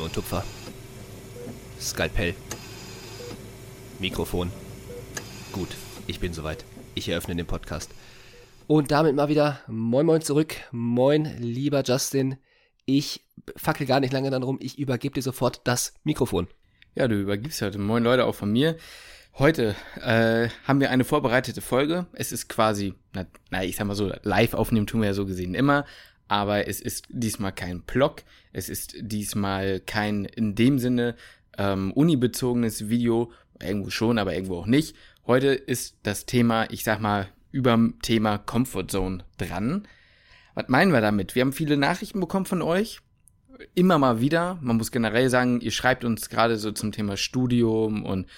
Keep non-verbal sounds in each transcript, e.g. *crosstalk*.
Eimer und Tupfer. Skalpell. Mikrofon. Gut, ich bin soweit. Ich eröffne den Podcast. Und damit mal wieder Moin Moin zurück. Moin, lieber Justin. Ich fackel gar nicht lange dann rum. Ich übergebe dir sofort das Mikrofon. Ja, du übergibst heute. Moin Leute, auch von mir. Heute äh, haben wir eine vorbereitete Folge. Es ist quasi, na, na, ich sag mal so, live aufnehmen tun wir ja so gesehen immer. Aber es ist diesmal kein Blog. Es ist diesmal kein in dem Sinne ähm, unibezogenes Video. Irgendwo schon, aber irgendwo auch nicht. Heute ist das Thema, ich sag mal, überm Thema Comfort Zone dran. Was meinen wir damit? Wir haben viele Nachrichten bekommen von euch. Immer mal wieder. Man muss generell sagen, ihr schreibt uns gerade so zum Thema Studium und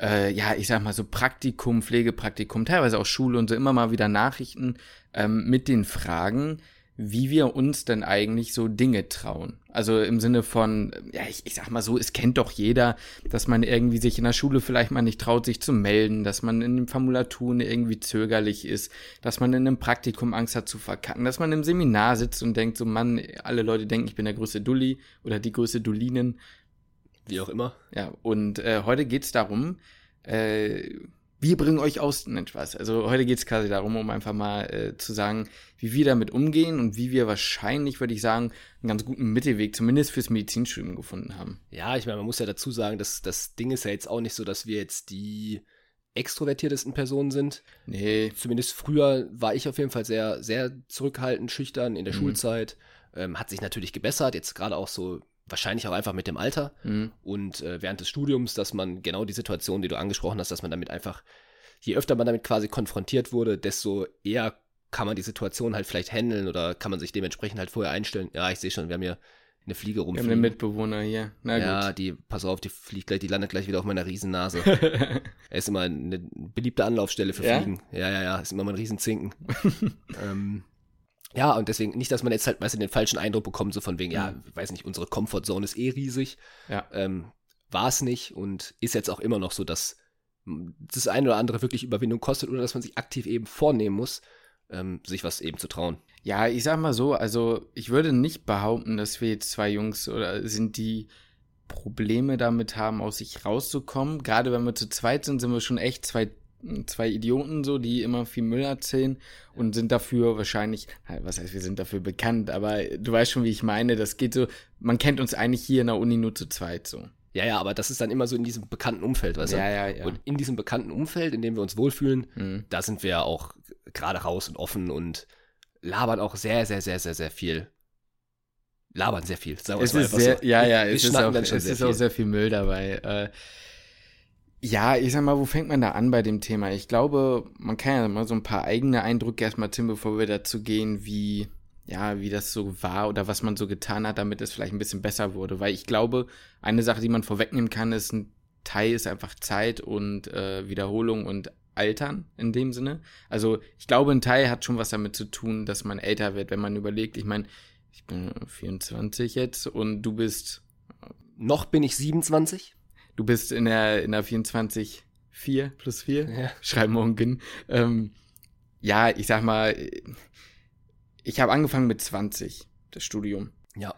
äh, ja, ich sag mal so Praktikum, Pflegepraktikum, teilweise auch Schule und so immer mal wieder Nachrichten ähm, mit den Fragen, wie wir uns denn eigentlich so Dinge trauen. Also im Sinne von, ja, ich, ich sag mal so, es kennt doch jeder, dass man irgendwie sich in der Schule vielleicht mal nicht traut, sich zu melden, dass man in den Formulaturen irgendwie zögerlich ist, dass man in einem Praktikum Angst hat zu verkacken, dass man im Seminar sitzt und denkt so, Mann, alle Leute denken, ich bin der größte Dulli oder die größte Dullinen. Wie auch immer. Ja, und äh, heute geht's darum, äh, wir bringen euch aus, nein, Spaß. Also heute geht es quasi darum, um einfach mal äh, zu sagen, wie wir damit umgehen und wie wir wahrscheinlich, würde ich sagen, einen ganz guten Mittelweg, zumindest fürs Medizinstudium gefunden haben. Ja, ich meine, man muss ja dazu sagen, dass das Ding ist ja jetzt auch nicht so, dass wir jetzt die extrovertiertesten Personen sind. Nee. Zumindest früher war ich auf jeden Fall sehr, sehr zurückhaltend, schüchtern in der mhm. Schulzeit. Ähm, hat sich natürlich gebessert, jetzt gerade auch so wahrscheinlich auch einfach mit dem Alter mhm. und äh, während des Studiums, dass man genau die Situation, die du angesprochen hast, dass man damit einfach, je öfter man damit quasi konfrontiert wurde, desto eher kann man die Situation halt vielleicht handeln oder kann man sich dementsprechend halt vorher einstellen. Ja, ich sehe schon, wir haben hier eine Fliege rumfliegen. Wir haben einen Mitbewohner hier. Na ja, gut. die, pass auf, die fliegt gleich, die landet gleich wieder auf meiner Riesennase. *laughs* er ist immer eine beliebte Anlaufstelle für Fliegen. Ja, ja, ja, ist immer mein Riesenzinken. *laughs* ähm, ja, und deswegen nicht, dass man jetzt halt, weißt du, den falschen Eindruck bekommt, so von wegen, ja, mhm. weiß nicht, unsere Comfortzone ist eh riesig. Ja. Ähm, war es nicht und ist jetzt auch immer noch so, dass das eine oder andere wirklich Überwindung kostet oder dass man sich aktiv eben vornehmen muss, ähm, sich was eben zu trauen. Ja, ich sag mal so, also ich würde nicht behaupten, dass wir jetzt zwei Jungs oder sind, die Probleme damit haben, aus sich rauszukommen. Gerade wenn wir zu zweit sind, sind wir schon echt zwei zwei Idioten so, die immer viel Müll erzählen und sind dafür wahrscheinlich, was heißt, wir sind dafür bekannt, aber du weißt schon, wie ich meine, das geht so, man kennt uns eigentlich hier in der Uni nur zu zweit so. Ja, ja, aber das ist dann immer so in diesem bekannten Umfeld, weißt du? Ja, ja, ja. Und in diesem bekannten Umfeld, in dem wir uns wohlfühlen, mhm. da sind wir ja auch gerade raus und offen und labern auch sehr, sehr, sehr, sehr, sehr viel. Labern sehr viel. Sagen es ist sehr, so. Ja, ja, es ist, auch, es ist auch sehr viel Müll dabei. Äh, ja, ich sag mal, wo fängt man da an bei dem Thema? Ich glaube, man kann ja mal so ein paar eigene Eindrücke erstmal, Tim, bevor wir dazu gehen, wie, ja, wie das so war oder was man so getan hat, damit es vielleicht ein bisschen besser wurde. Weil ich glaube, eine Sache, die man vorwegnehmen kann, ist ein Teil ist einfach Zeit und äh, Wiederholung und Altern in dem Sinne. Also ich glaube, ein Teil hat schon was damit zu tun, dass man älter wird, wenn man überlegt, ich meine, ich bin 24 jetzt und du bist. Noch bin ich 27? Du bist in der, in der 24 4 plus 4. Ja. Schreib morgen. Ähm, ja, ich sag mal, ich habe angefangen mit 20, das Studium. Ja.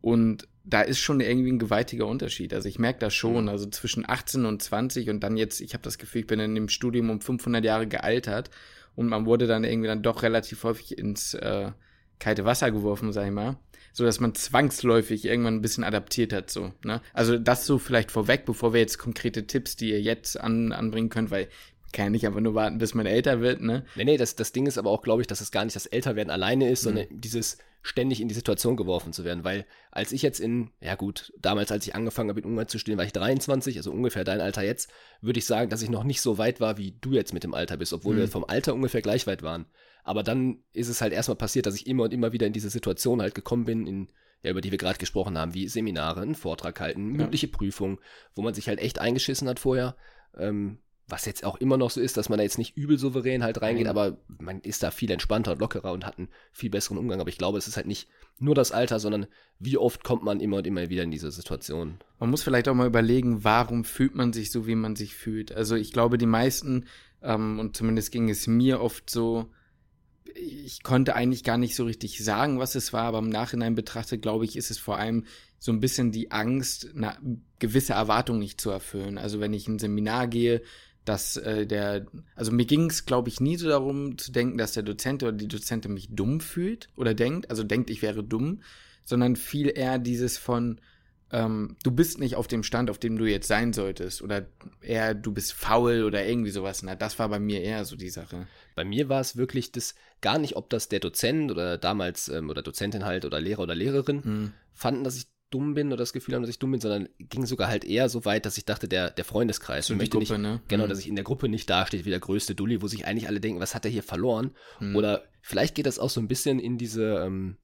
Und da ist schon irgendwie ein gewaltiger Unterschied. Also ich merke das schon. Also zwischen 18 und 20 und dann jetzt, ich habe das Gefühl, ich bin in dem Studium um 500 Jahre gealtert und man wurde dann irgendwie dann doch relativ häufig ins äh, kalte Wasser geworfen, sag ich mal so dass man zwangsläufig irgendwann ein bisschen adaptiert hat, so, ne? Also das so vielleicht vorweg, bevor wir jetzt konkrete Tipps, die ihr jetzt an, anbringen könnt, weil kann ja nicht einfach nur warten, bis man älter wird, ne? Nee, nee, das, das Ding ist aber auch, glaube ich, dass es gar nicht das Älterwerden alleine ist, mhm. sondern dieses ständig in die Situation geworfen zu werden. Weil als ich jetzt in, ja gut, damals, als ich angefangen habe, in Ungarn zu studieren, war ich 23, also ungefähr dein Alter jetzt, würde ich sagen, dass ich noch nicht so weit war, wie du jetzt mit dem Alter bist, obwohl mhm. wir vom Alter ungefähr gleich weit waren. Aber dann ist es halt erstmal passiert, dass ich immer und immer wieder in diese Situation halt gekommen bin, in, ja, über die wir gerade gesprochen haben, wie Seminare, einen Vortrag halten, mündliche ja. Prüfung, wo man sich halt echt eingeschissen hat vorher. Ähm, was jetzt auch immer noch so ist, dass man da jetzt nicht übel souverän halt reingeht, mhm. aber man ist da viel entspannter und lockerer und hat einen viel besseren Umgang. Aber ich glaube, es ist halt nicht nur das Alter, sondern wie oft kommt man immer und immer wieder in diese Situation. Man muss vielleicht auch mal überlegen, warum fühlt man sich so, wie man sich fühlt. Also ich glaube, die meisten, ähm, und zumindest ging es mir oft so, ich konnte eigentlich gar nicht so richtig sagen, was es war, aber im Nachhinein betrachtet, glaube ich, ist es vor allem so ein bisschen die Angst, eine gewisse Erwartung nicht zu erfüllen. Also wenn ich ein Seminar gehe, dass äh, der, also mir ging es, glaube ich, nie so darum zu denken, dass der Dozent oder die Dozentin mich dumm fühlt oder denkt, also denkt, ich wäre dumm, sondern viel eher dieses von, ähm, du bist nicht auf dem Stand, auf dem du jetzt sein solltest. Oder eher, du bist faul oder irgendwie sowas. Na, das war bei mir eher so die Sache. Bei mir war es wirklich das, gar nicht, ob das der Dozent oder damals, ähm, oder Dozentin halt oder Lehrer oder Lehrerin hm. fanden, dass ich dumm bin oder das Gefühl haben, dass ich dumm bin, sondern ging sogar halt eher so weit, dass ich dachte, der, der Freundeskreis. So möchte Gruppe, nicht, ne? Genau, mhm. dass ich in der Gruppe nicht dastehe wie der größte Dulli, wo sich eigentlich alle denken, was hat er hier verloren? Mhm. Oder vielleicht geht das auch so ein bisschen in diese, ähm,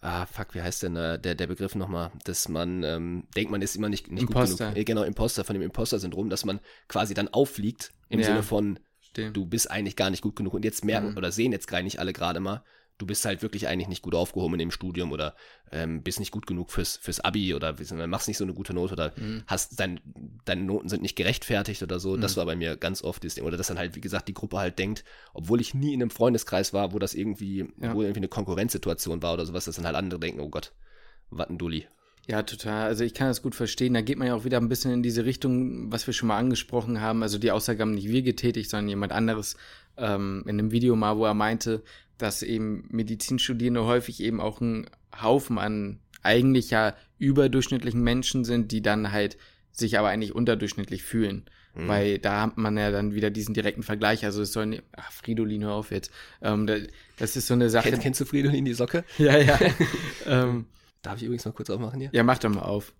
ah, fuck, wie heißt denn äh, der, der Begriff nochmal, dass man ähm, denkt, man ist immer nicht, nicht Imposter. gut genug. Äh, genau, Imposter, von dem Imposter-Syndrom, dass man quasi dann auffliegt im ja. Sinne von, Stimmt. du bist eigentlich gar nicht gut genug. Und jetzt merken mhm. oder sehen jetzt gar nicht alle gerade mal, du bist halt wirklich eigentlich nicht gut aufgehoben in dem Studium oder ähm, bist nicht gut genug fürs, fürs Abi oder machst nicht so eine gute Note oder mhm. hast dein, deine Noten sind nicht gerechtfertigt oder so. Mhm. Das war bei mir ganz oft das Ding. Oder dass dann halt, wie gesagt, die Gruppe halt denkt, obwohl ich nie in einem Freundeskreis war, wo das irgendwie, ja. wo irgendwie eine Konkurrenzsituation war oder sowas, dass dann halt andere denken, oh Gott, was ein Dulli. Ja, total. Also ich kann das gut verstehen. Da geht man ja auch wieder ein bisschen in diese Richtung, was wir schon mal angesprochen haben. Also die Aussage haben nicht wir getätigt, sondern jemand anderes ähm, in einem Video mal, wo er meinte, dass eben Medizinstudierende häufig eben auch ein Haufen an eigentlich ja überdurchschnittlichen Menschen sind, die dann halt sich aber eigentlich unterdurchschnittlich fühlen. Mhm. Weil da hat man ja dann wieder diesen direkten Vergleich. Also es soll nicht, ach, Fridolin, hör auf jetzt. Ähm, das ist so eine Sache. Kennst, kennst du Fridolin, die Socke? Ja, ja. *laughs* ähm, Darf ich übrigens mal kurz aufmachen hier? Ja, mach doch mal auf.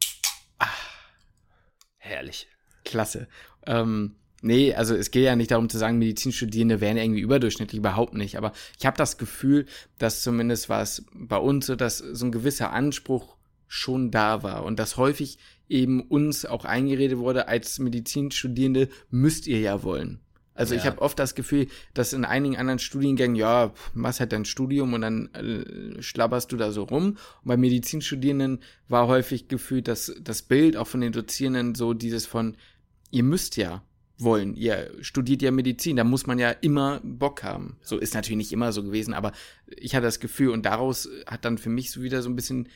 Ah, herrlich. Klasse. Ähm, Nee, also es geht ja nicht darum zu sagen, Medizinstudierende wären irgendwie überdurchschnittlich, überhaupt nicht. Aber ich habe das Gefühl, dass zumindest war es bei uns so, dass so ein gewisser Anspruch schon da war und dass häufig eben uns auch eingeredet wurde, als Medizinstudierende müsst ihr ja wollen. Also ja. ich habe oft das Gefühl, dass in einigen anderen Studiengängen, ja, machst halt dein Studium und dann äh, schlabberst du da so rum. Und bei Medizinstudierenden war häufig gefühlt, dass das Bild auch von den Dozierenden so dieses von, ihr müsst ja wollen. Ihr studiert ja Medizin, da muss man ja immer Bock haben. So ist natürlich nicht immer so gewesen, aber ich hatte das Gefühl und daraus hat dann für mich so wieder so ein bisschen,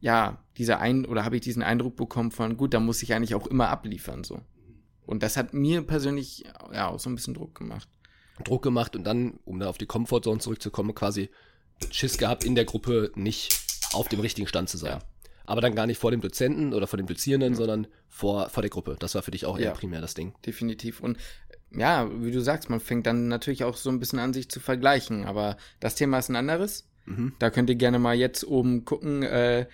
ja, dieser ein oder habe ich diesen Eindruck bekommen von, gut, da muss ich eigentlich auch immer abliefern, so. Und das hat mir persönlich ja auch so ein bisschen Druck gemacht. Druck gemacht und dann, um da auf die Comfortzone zurückzukommen, quasi Schiss gehabt, in der Gruppe nicht auf dem richtigen Stand zu sein. Ja aber dann gar nicht vor dem Dozenten oder vor dem Dozierenden, mhm. sondern vor, vor der Gruppe. Das war für dich auch eher ja, primär das Ding. Definitiv. Und ja, wie du sagst, man fängt dann natürlich auch so ein bisschen an, sich zu vergleichen. Aber das Thema ist ein anderes. Mhm. Da könnt ihr gerne mal jetzt oben gucken. Äh,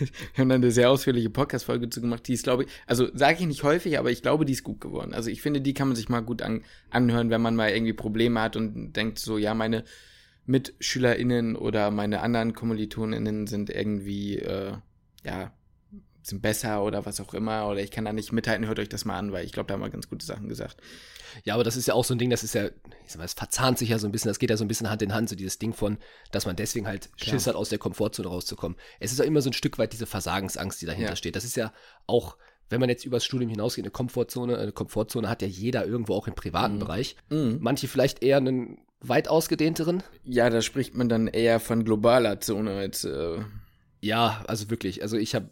wir haben dann eine sehr ausführliche Podcast-Folge zu gemacht, die ist, glaube ich, also sage ich nicht häufig, aber ich glaube, die ist gut geworden. Also ich finde, die kann man sich mal gut an, anhören, wenn man mal irgendwie Probleme hat und denkt so, ja, meine MitschülerInnen oder meine anderen KommilitonInnen sind irgendwie, äh, ja, sind besser oder was auch immer oder ich kann da nicht mithalten, hört euch das mal an, weil ich glaube, da haben wir ganz gute Sachen gesagt. Ja, aber das ist ja auch so ein Ding, das ist ja, ich sag mal, es verzahnt sich ja so ein bisschen, das geht ja so ein bisschen Hand in Hand, so dieses Ding von, dass man deswegen halt Schiss hat, aus der Komfortzone rauszukommen. Es ist ja immer so ein Stück weit diese Versagensangst, die dahinter ja. steht. Das ist ja auch, wenn man jetzt übers Studium hinausgeht, eine Komfortzone, eine Komfortzone hat ja jeder irgendwo auch im privaten mhm. Bereich. Mhm. Manche vielleicht eher einen weit ausgedehnteren. Ja, da spricht man dann eher von globaler Zone als. Äh ja, also wirklich. Also ich habe,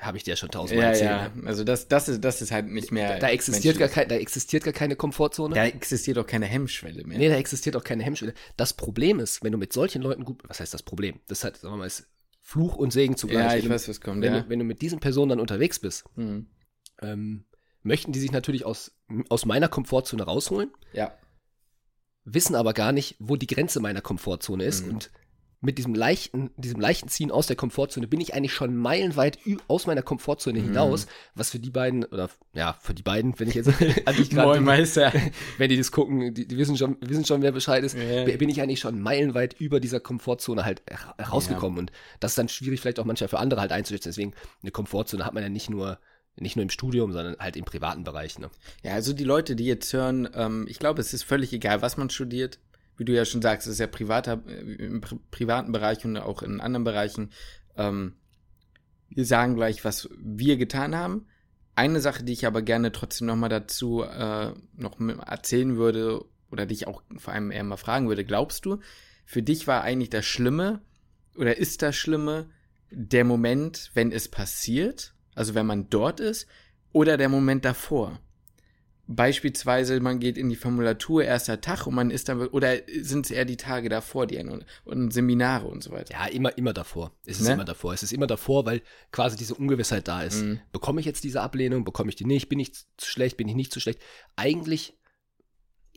habe ich dir ja schon tausendmal ja, erzählt. Ja, also das, das ist, das ist halt nicht mehr. Da, da existiert gar kein, da existiert gar keine Komfortzone. Da existiert auch keine Hemmschwelle mehr. Nee, da existiert auch keine Hemmschwelle. Das Problem ist, wenn du mit solchen Leuten gut, was heißt das Problem? Das hat, sagen wir mal, ist Fluch und Segen zugleich. Ja, ich wenn weiß, was kommt. Wenn, ja. du, wenn du mit diesen Personen dann unterwegs bist, mhm. ähm, möchten die sich natürlich aus, aus meiner Komfortzone rausholen. Ja wissen aber gar nicht, wo die Grenze meiner Komfortzone ist. Mhm. Und mit diesem leichten, diesem leichten Ziehen aus der Komfortzone bin ich eigentlich schon meilenweit aus meiner Komfortzone mhm. hinaus, was für die beiden, oder ja, für die beiden, wenn ich jetzt *laughs* also ich Moin Meister. *laughs* wenn die das gucken, die, die, wissen schon, wissen schon, wer Bescheid ist, ja. bin ich eigentlich schon meilenweit über dieser Komfortzone halt rausgekommen. Ja. Und das ist dann schwierig, vielleicht auch manchmal für andere halt einzuschätzen. Deswegen, eine Komfortzone hat man ja nicht nur nicht nur im Studium, sondern halt im privaten Bereich. Ne? Ja, also die Leute, die jetzt hören, ähm, ich glaube, es ist völlig egal, was man studiert. Wie du ja schon sagst, ist ja privater, äh, im pri privaten Bereich und auch in anderen Bereichen. Ähm, wir sagen gleich, was wir getan haben. Eine Sache, die ich aber gerne trotzdem nochmal dazu äh, noch erzählen würde, oder dich auch vor allem eher mal fragen würde, glaubst du, für dich war eigentlich das Schlimme oder ist das Schlimme der Moment, wenn es passiert, also wenn man dort ist, oder der Moment davor? Beispielsweise, man geht in die Formulatur, erster Tag und man ist dann, oder sind es eher die Tage davor, die und, und Seminare und so weiter? Ja, immer, immer davor. Es ist Ne? immer davor. Es ist immer davor, weil quasi diese Ungewissheit da ist. Mhm. Bekomme ich jetzt diese Ablehnung? Bekomme ich die nicht? Bin ich zu schlecht? Bin ich nicht zu schlecht? Eigentlich,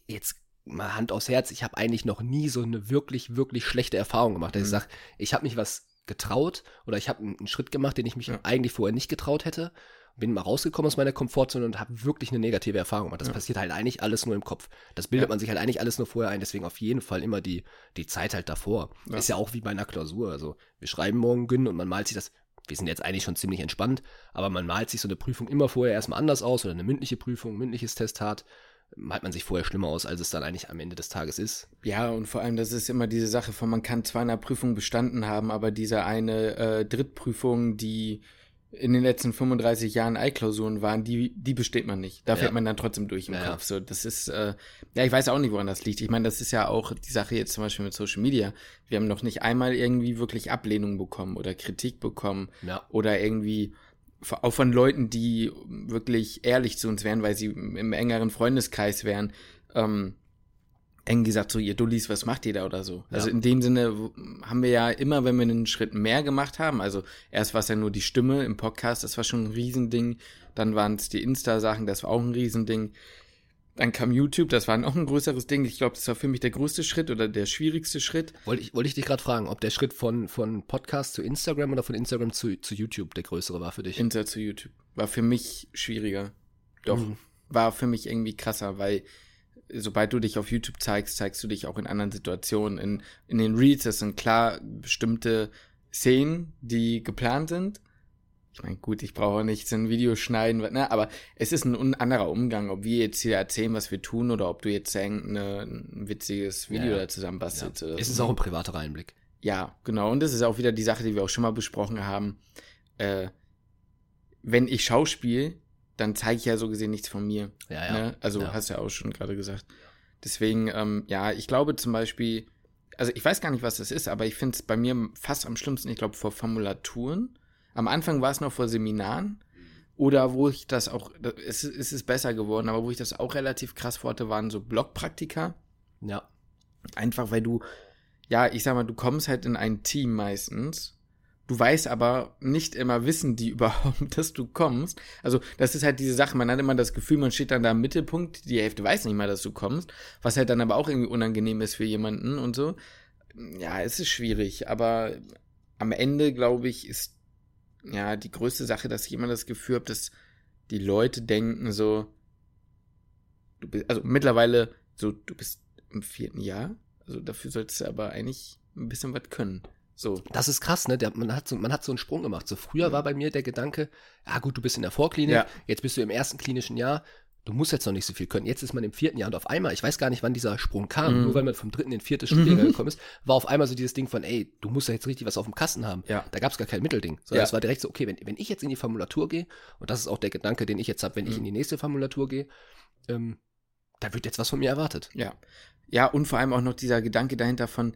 jetzt mal Hand aufs Herz, ich habe eigentlich noch nie so eine wirklich, wirklich schlechte Erfahrung gemacht. Dass ich Mhm. sage, ich habe mich was getraut oder ich habe einen, einen Schritt gemacht, den ich mich Ja. eigentlich vorher nicht getraut hätte. Bin mal rausgekommen aus meiner Komfortzone und habe wirklich eine negative Erfahrung gemacht. Das Ja. passiert halt eigentlich alles nur im Kopf. Das bildet Ja. man sich halt eigentlich alles nur vorher ein. Deswegen auf jeden Fall immer die, die Zeit halt davor. Ja. Ist ja auch wie bei einer Klausur. Also wir schreiben morgen Gün und man malt sich das. Wir sind jetzt eigentlich schon ziemlich entspannt, aber man malt sich so eine Prüfung immer vorher erstmal anders aus oder eine mündliche Prüfung, mündliches Testat. Malt man sich vorher schlimmer aus, als es dann eigentlich am Ende des Tages ist. Ja, und vor allem, das ist immer diese Sache von, man kann zwar eine Prüfung bestanden haben, aber diese eine äh, Drittprüfung, die in den letzten 35 Jahren Eiklausuren waren, die, die besteht man nicht. Da Ja. fällt man dann trotzdem durch im Ja. Kopf. So, das ist, äh, ja, ich weiß auch nicht, woran das liegt. Ich meine, das ist ja auch die Sache jetzt zum Beispiel mit Social Media. Wir haben noch nicht einmal irgendwie wirklich Ablehnung bekommen oder Kritik bekommen Ja. oder irgendwie auch von Leuten, die wirklich ehrlich zu uns wären, weil sie im engeren Freundeskreis wären, ähm, eng gesagt, so, ihr Dullis, was macht ihr da oder so? Also Ja. in dem Sinne haben wir ja immer, wenn wir einen Schritt mehr gemacht haben, also erst war es ja nur die Stimme im Podcast, das war schon ein Riesending, dann waren es die Insta-Sachen, das war auch ein Riesending, dann kam YouTube, das war noch ein größeres Ding, ich glaube, das war für mich der größte Schritt oder der schwierigste Schritt. Wollte ich, wollte ich dich gerade fragen, ob der Schritt von, von Podcast zu Instagram oder von Instagram zu, zu YouTube der größere war für dich? Insta zu YouTube. War für mich schwieriger. Doch. Mhm. War für mich irgendwie krasser, weil sobald du dich auf YouTube zeigst, zeigst du dich auch in anderen Situationen. In, in den Reels, das sind klar bestimmte Szenen, die geplant sind. Ich meine, gut, ich brauche nicht ein Video schneiden, ne, aber es ist ein anderer Umgang, ob wir jetzt hier erzählen, was wir tun, oder ob du jetzt irgendeine, ein witziges Video Ja, ja. da zusammen bastelst. oder Es ist auch ein privaterer Einblick. Ja, genau. Und das ist auch wieder die Sache, die wir auch schon mal besprochen haben. Äh, wenn ich Schauspiel, dann zeige ich ja so gesehen nichts von mir. Ja, ja. Ne? Also ja. hast du ja auch schon gerade gesagt. Deswegen, ähm, ja, ich glaube zum Beispiel, also ich weiß gar nicht, was das ist, aber ich finde es bei mir fast am schlimmsten, ich glaube, vor Formulaturen. Am Anfang war es noch vor Seminaren. Oder wo ich das auch, es, ist- es ist besser geworden, aber wo ich das auch relativ krass vorte, waren so Blockpraktika. Ja. Einfach weil du, ja, ich sag mal, du kommst halt in ein Team meistens. Du weißt aber nicht immer, wissen die *laughs* überhaupt, dass du kommst. Also, das ist halt diese Sache. Man hat immer das Gefühl, man steht dann da im Mittelpunkt. Die Hälfte weiß nicht mal, dass du kommst. Was halt dann aber auch irgendwie unangenehm ist für jemanden und so. Ja, es ist schwierig. Aber am Ende, glaube ich, ist ja die größte Sache, dass ich immer das Gefühl habe, dass die Leute denken so, du bist, also mittlerweile so, du bist im vierten Jahr. Also dafür solltest du aber eigentlich ein bisschen was können. So. Das ist krass, ne? Der, man, hat so, man hat so einen Sprung gemacht. So früher Ja. war bei mir der Gedanke, ja gut, du bist in der Vorklinik, Ja. jetzt bist du im ersten klinischen Jahr, du musst jetzt noch nicht so viel können. Jetzt ist man im vierten Jahr und auf einmal, ich weiß gar nicht, wann dieser Sprung kam, Mhm. nur weil man vom dritten in vierte Studiengang Mhm. gekommen ist, war auf einmal so dieses Ding von, ey, du musst ja jetzt richtig was auf dem Kasten haben. Ja. Da gab es gar kein Mittelding. Sondern es war direkt so, okay, wenn, wenn ich jetzt in die Formulatur gehe, und das ist auch der Gedanke, den ich jetzt habe, wenn ich Mhm. in die nächste Formulatur gehe, ähm, da wird jetzt was von mir erwartet. Ja. Ja, und vor allem auch noch dieser Gedanke dahinter von,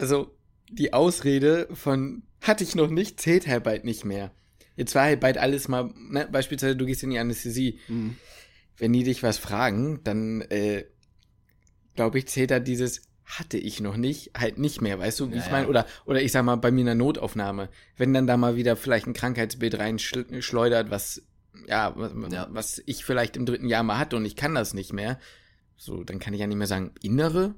also die Ausrede von, hatte ich noch nicht, zählt halt bald nicht mehr. Jetzt war halt bald alles mal, ne, beispielsweise du gehst in die Anästhesie. Mhm. Wenn die dich was fragen, dann, äh, glaube ich, zählt da dieses, hatte ich noch nicht, halt nicht mehr, weißt du, wie Ja, ich meine? Oder, oder ich sag mal, bei mir in der Notaufnahme, wenn dann da mal wieder vielleicht ein Krankheitsbild reinschleudert, was, ja, was, Ja. was ich vielleicht im dritten Jahr mal hatte und ich kann das nicht mehr, so, dann kann ich ja nicht mehr sagen, innere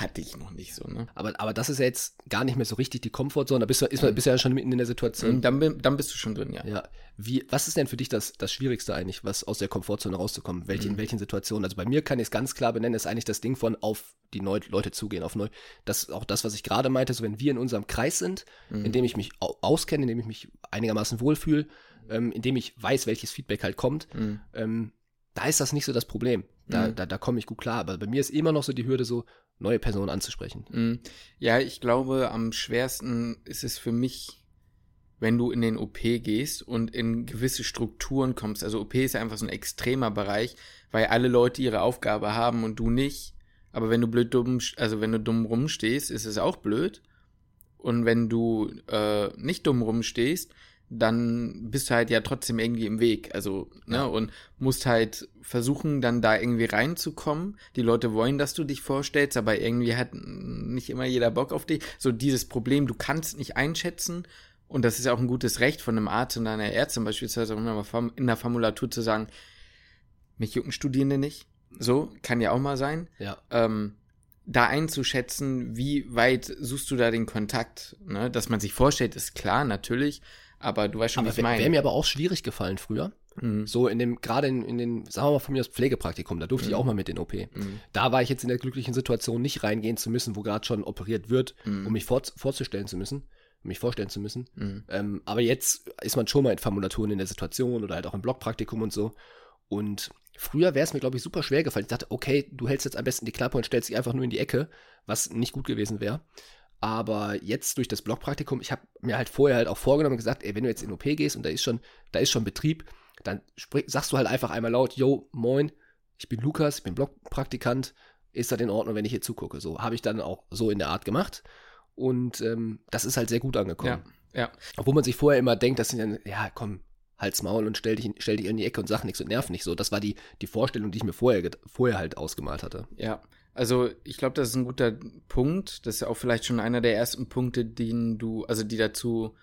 hatte ich noch nicht so, ne? Aber, aber das ist ja jetzt gar nicht mehr so richtig die Komfortzone. Da bist du, ist man, bist ja schon mitten in der Situation. Dann, dann bist du schon drin, ja. Ja. Wie, was ist denn für dich das, das Schwierigste eigentlich, was aus der Komfortzone rauszukommen? Welche, Mhm. In welchen Situationen? Also bei mir kann ich es ganz klar benennen, ist eigentlich das Ding von auf die neu Leute zugehen, auf neu. Das ist auch das, was ich gerade meinte, so wenn wir in unserem Kreis sind, Mhm. in dem ich mich au- auskenne, in dem ich mich einigermaßen wohlfühle, ähm, in dem ich weiß, welches Feedback halt kommt, Mhm. ähm, da ist das nicht so das Problem. Da, Mhm. da, da komme ich gut klar. Aber bei mir ist immer noch so die Hürde, so neue Personen anzusprechen. Mm, Ja, ich glaube, am schwersten ist es für mich, wenn du in den OP gehst und in gewisse Strukturen kommst. Also OP ist einfach so ein extremer Bereich, weil alle Leute ihre Aufgabe haben und du nicht. Aber wenn du blöd dumm, also wenn du dumm rumstehst, ist es auch blöd. Und wenn du äh, nicht dumm rumstehst, dann bist du halt ja trotzdem irgendwie im Weg. Also, ne, ja. und musst halt versuchen, dann da irgendwie reinzukommen. Die Leute wollen, dass du dich vorstellst, aber irgendwie hat nicht immer jeder Bock auf dich. So dieses Problem, du kannst nicht einschätzen. Und das ist auch ein gutes Recht von einem Arzt und einer Ärztin beispielsweise in der Formulatur zu sagen, mich jucken Studierende nicht. So, kann ja auch mal sein. Ja. Ähm, da einzuschätzen, wie weit suchst du da den Kontakt. Ne? Dass man sich vorstellt, ist klar, natürlich. Aber du weißt schon, aber wie ich meine. Wäre mir aber auch schwierig gefallen früher. Mhm. So in dem, gerade in, in den, sagen wir mal von mir aus Pflegepraktikum, da durfte mhm. ich auch mal mit in OP. Mhm. Da war ich jetzt in der glücklichen Situation, nicht reingehen zu müssen, wo gerade schon operiert wird, mhm. um mich vor, vorzustellen zu müssen, mich vorstellen zu müssen. Mhm. Ähm, aber jetzt ist man schon mal in Formulaturen in der Situation oder halt auch im Blockpraktikum und so. Und früher wäre es mir, glaube ich, super schwer gefallen. Ich dachte, okay, du hältst jetzt am besten die Klappe und stellst dich einfach nur in die Ecke, was nicht gut gewesen wäre. Aber jetzt durch das Blockpraktikum, ich habe mir halt vorher halt auch vorgenommen und gesagt, ey, wenn du jetzt in OP gehst und da ist schon, da ist schon Betrieb, dann sprich, sagst du halt einfach einmal laut, yo, moin, ich bin Lukas, ich bin Blockpraktikant, ist das in Ordnung, wenn ich hier zugucke? So habe ich dann auch so in der Art gemacht und ähm, das ist halt sehr gut angekommen. Ja, ja. Obwohl man sich vorher immer denkt, dass sie dann, ja, komm, halt's Maul und stell dich, stell dich in die Ecke und sag nichts und nerv nicht so. Das war die, die Vorstellung, die ich mir vorher, vorher halt ausgemalt hatte. Ja, also ich glaube, das ist ein guter Punkt. Das ist auch vielleicht schon einer der ersten Punkte, den du, also die dazu,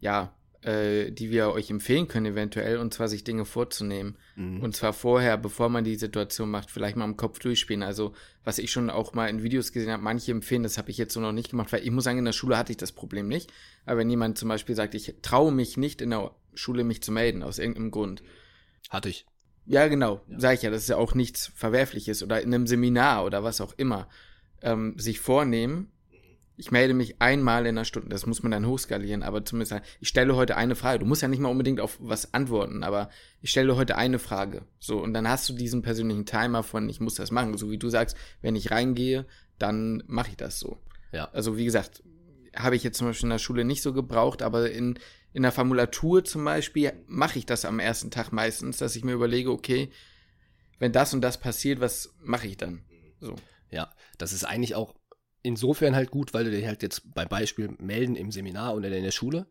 ja, äh, die wir euch empfehlen können eventuell, und zwar sich Dinge vorzunehmen. Mhm. Und zwar vorher, bevor man die Situation macht, vielleicht mal im Kopf durchspielen. Also was ich schon auch mal in Videos gesehen habe, manche empfehlen, das habe ich jetzt so noch nicht gemacht, weil ich muss sagen, in der Schule hatte ich das Problem nicht. Aber wenn jemand zum Beispiel sagt, ich traue mich nicht in der Schule mich zu melden, aus irgendeinem Grund. Hatte ich. Ja, genau, ja. sag ich ja, das ist ja auch nichts Verwerfliches oder in einem Seminar oder was auch immer. Ähm, sich vornehmen, ich melde mich einmal in einer Stunde, das muss man dann hochskalieren, aber zumindest, ich stelle heute eine Frage. Du musst ja nicht mal unbedingt auf was antworten, aber ich stelle heute eine Frage. So, und dann hast du diesen persönlichen Timer von, ich muss das machen. So wie du sagst, wenn ich reingehe, dann mache ich das so. Ja. Also, wie gesagt, habe ich jetzt zum Beispiel in der Schule nicht so gebraucht, aber in, in der Formulatur zum Beispiel mache ich das am ersten Tag meistens, dass ich mir überlege, okay, wenn das und das passiert, was mache ich dann? So. Ja, das ist eigentlich auch insofern halt gut, weil du dir halt jetzt beim Beispiel melden im Seminar oder in der Schule,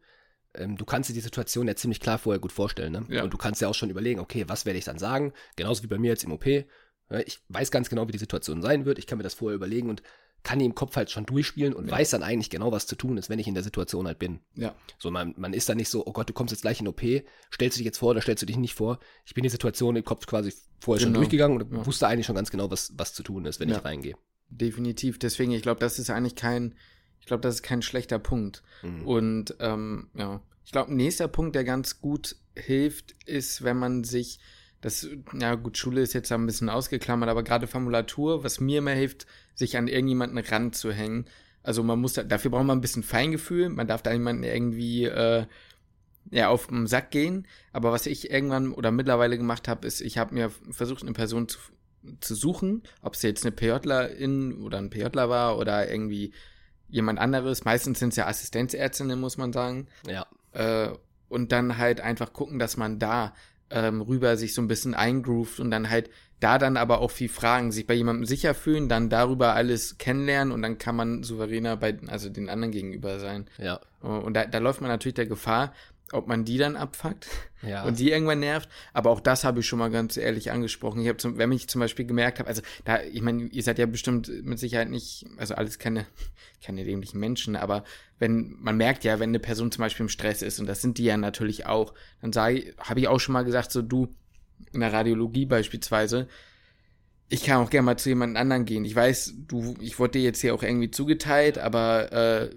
ähm, du kannst dir die Situation ja ziemlich klar vorher gut vorstellen. Ne? Ja. Und du kannst ja auch schon überlegen, okay, was werde ich dann sagen? Genauso wie bei mir jetzt im OP. Ich weiß ganz genau, wie die Situation sein wird. Ich kann mir das vorher überlegen und kann die im Kopf halt schon durchspielen und ja. weiß dann eigentlich genau, was zu tun ist, wenn ich in der Situation halt bin. Ja. So, man, man ist dann nicht so, oh Gott, du kommst jetzt gleich in OP, stellst du dich jetzt vor oder stellst du dich nicht vor. Ich bin die Situation im Kopf quasi vorher genau. schon durchgegangen und ja. wusste eigentlich schon ganz genau, was, was zu tun ist, wenn ja. ich reingehe. Definitiv. Deswegen, ich glaube, das ist eigentlich kein, ich glaube, das ist kein schlechter Punkt. Mhm. Und ähm, ja, ich glaube, nächster Punkt, der ganz gut hilft, ist, wenn man sich das, ja gut, Schule ist jetzt ein bisschen ausgeklammert, aber gerade Formulatur, was mir immer hilft, sich an irgendjemanden ranzuhängen. Also man muss, da, dafür braucht man ein bisschen Feingefühl, man darf da niemanden irgendwie äh, ja, auf den Sack gehen. Aber was ich irgendwann oder mittlerweile gemacht habe, ist, ich habe mir versucht, eine Person zu, zu suchen, ob es jetzt eine PJlerin oder ein PJler war oder irgendwie jemand anderes. Meistens sind es ja Assistenzärztinnen, muss man sagen. Ja. Äh, und dann halt einfach gucken, dass man da ähm, rüber sich so ein bisschen eingroovt und dann halt da dann aber auch viel fragen, sich bei jemandem sicher fühlen, dann darüber alles kennenlernen und dann kann man souveräner bei also den anderen gegenüber sein. Ja. Und da, da läuft man natürlich der Gefahr, ob man die dann abfuckt *laughs* ja. und die irgendwann nervt. Aber auch das habe ich schon mal ganz ehrlich angesprochen. Ich habe, zum, wenn ich zum Beispiel gemerkt habe, also da, ich meine, ihr seid ja bestimmt mit Sicherheit nicht, also alles keine, *laughs* keine dämlichen Menschen, aber wenn, man merkt ja, wenn eine Person zum Beispiel im Stress ist, und das sind die ja natürlich auch, dann sage habe ich auch schon mal gesagt, so du, in der Radiologie beispielsweise, ich kann auch gerne mal zu jemand anderen gehen. Ich weiß, du, ich wurde dir jetzt hier auch irgendwie zugeteilt, aber äh,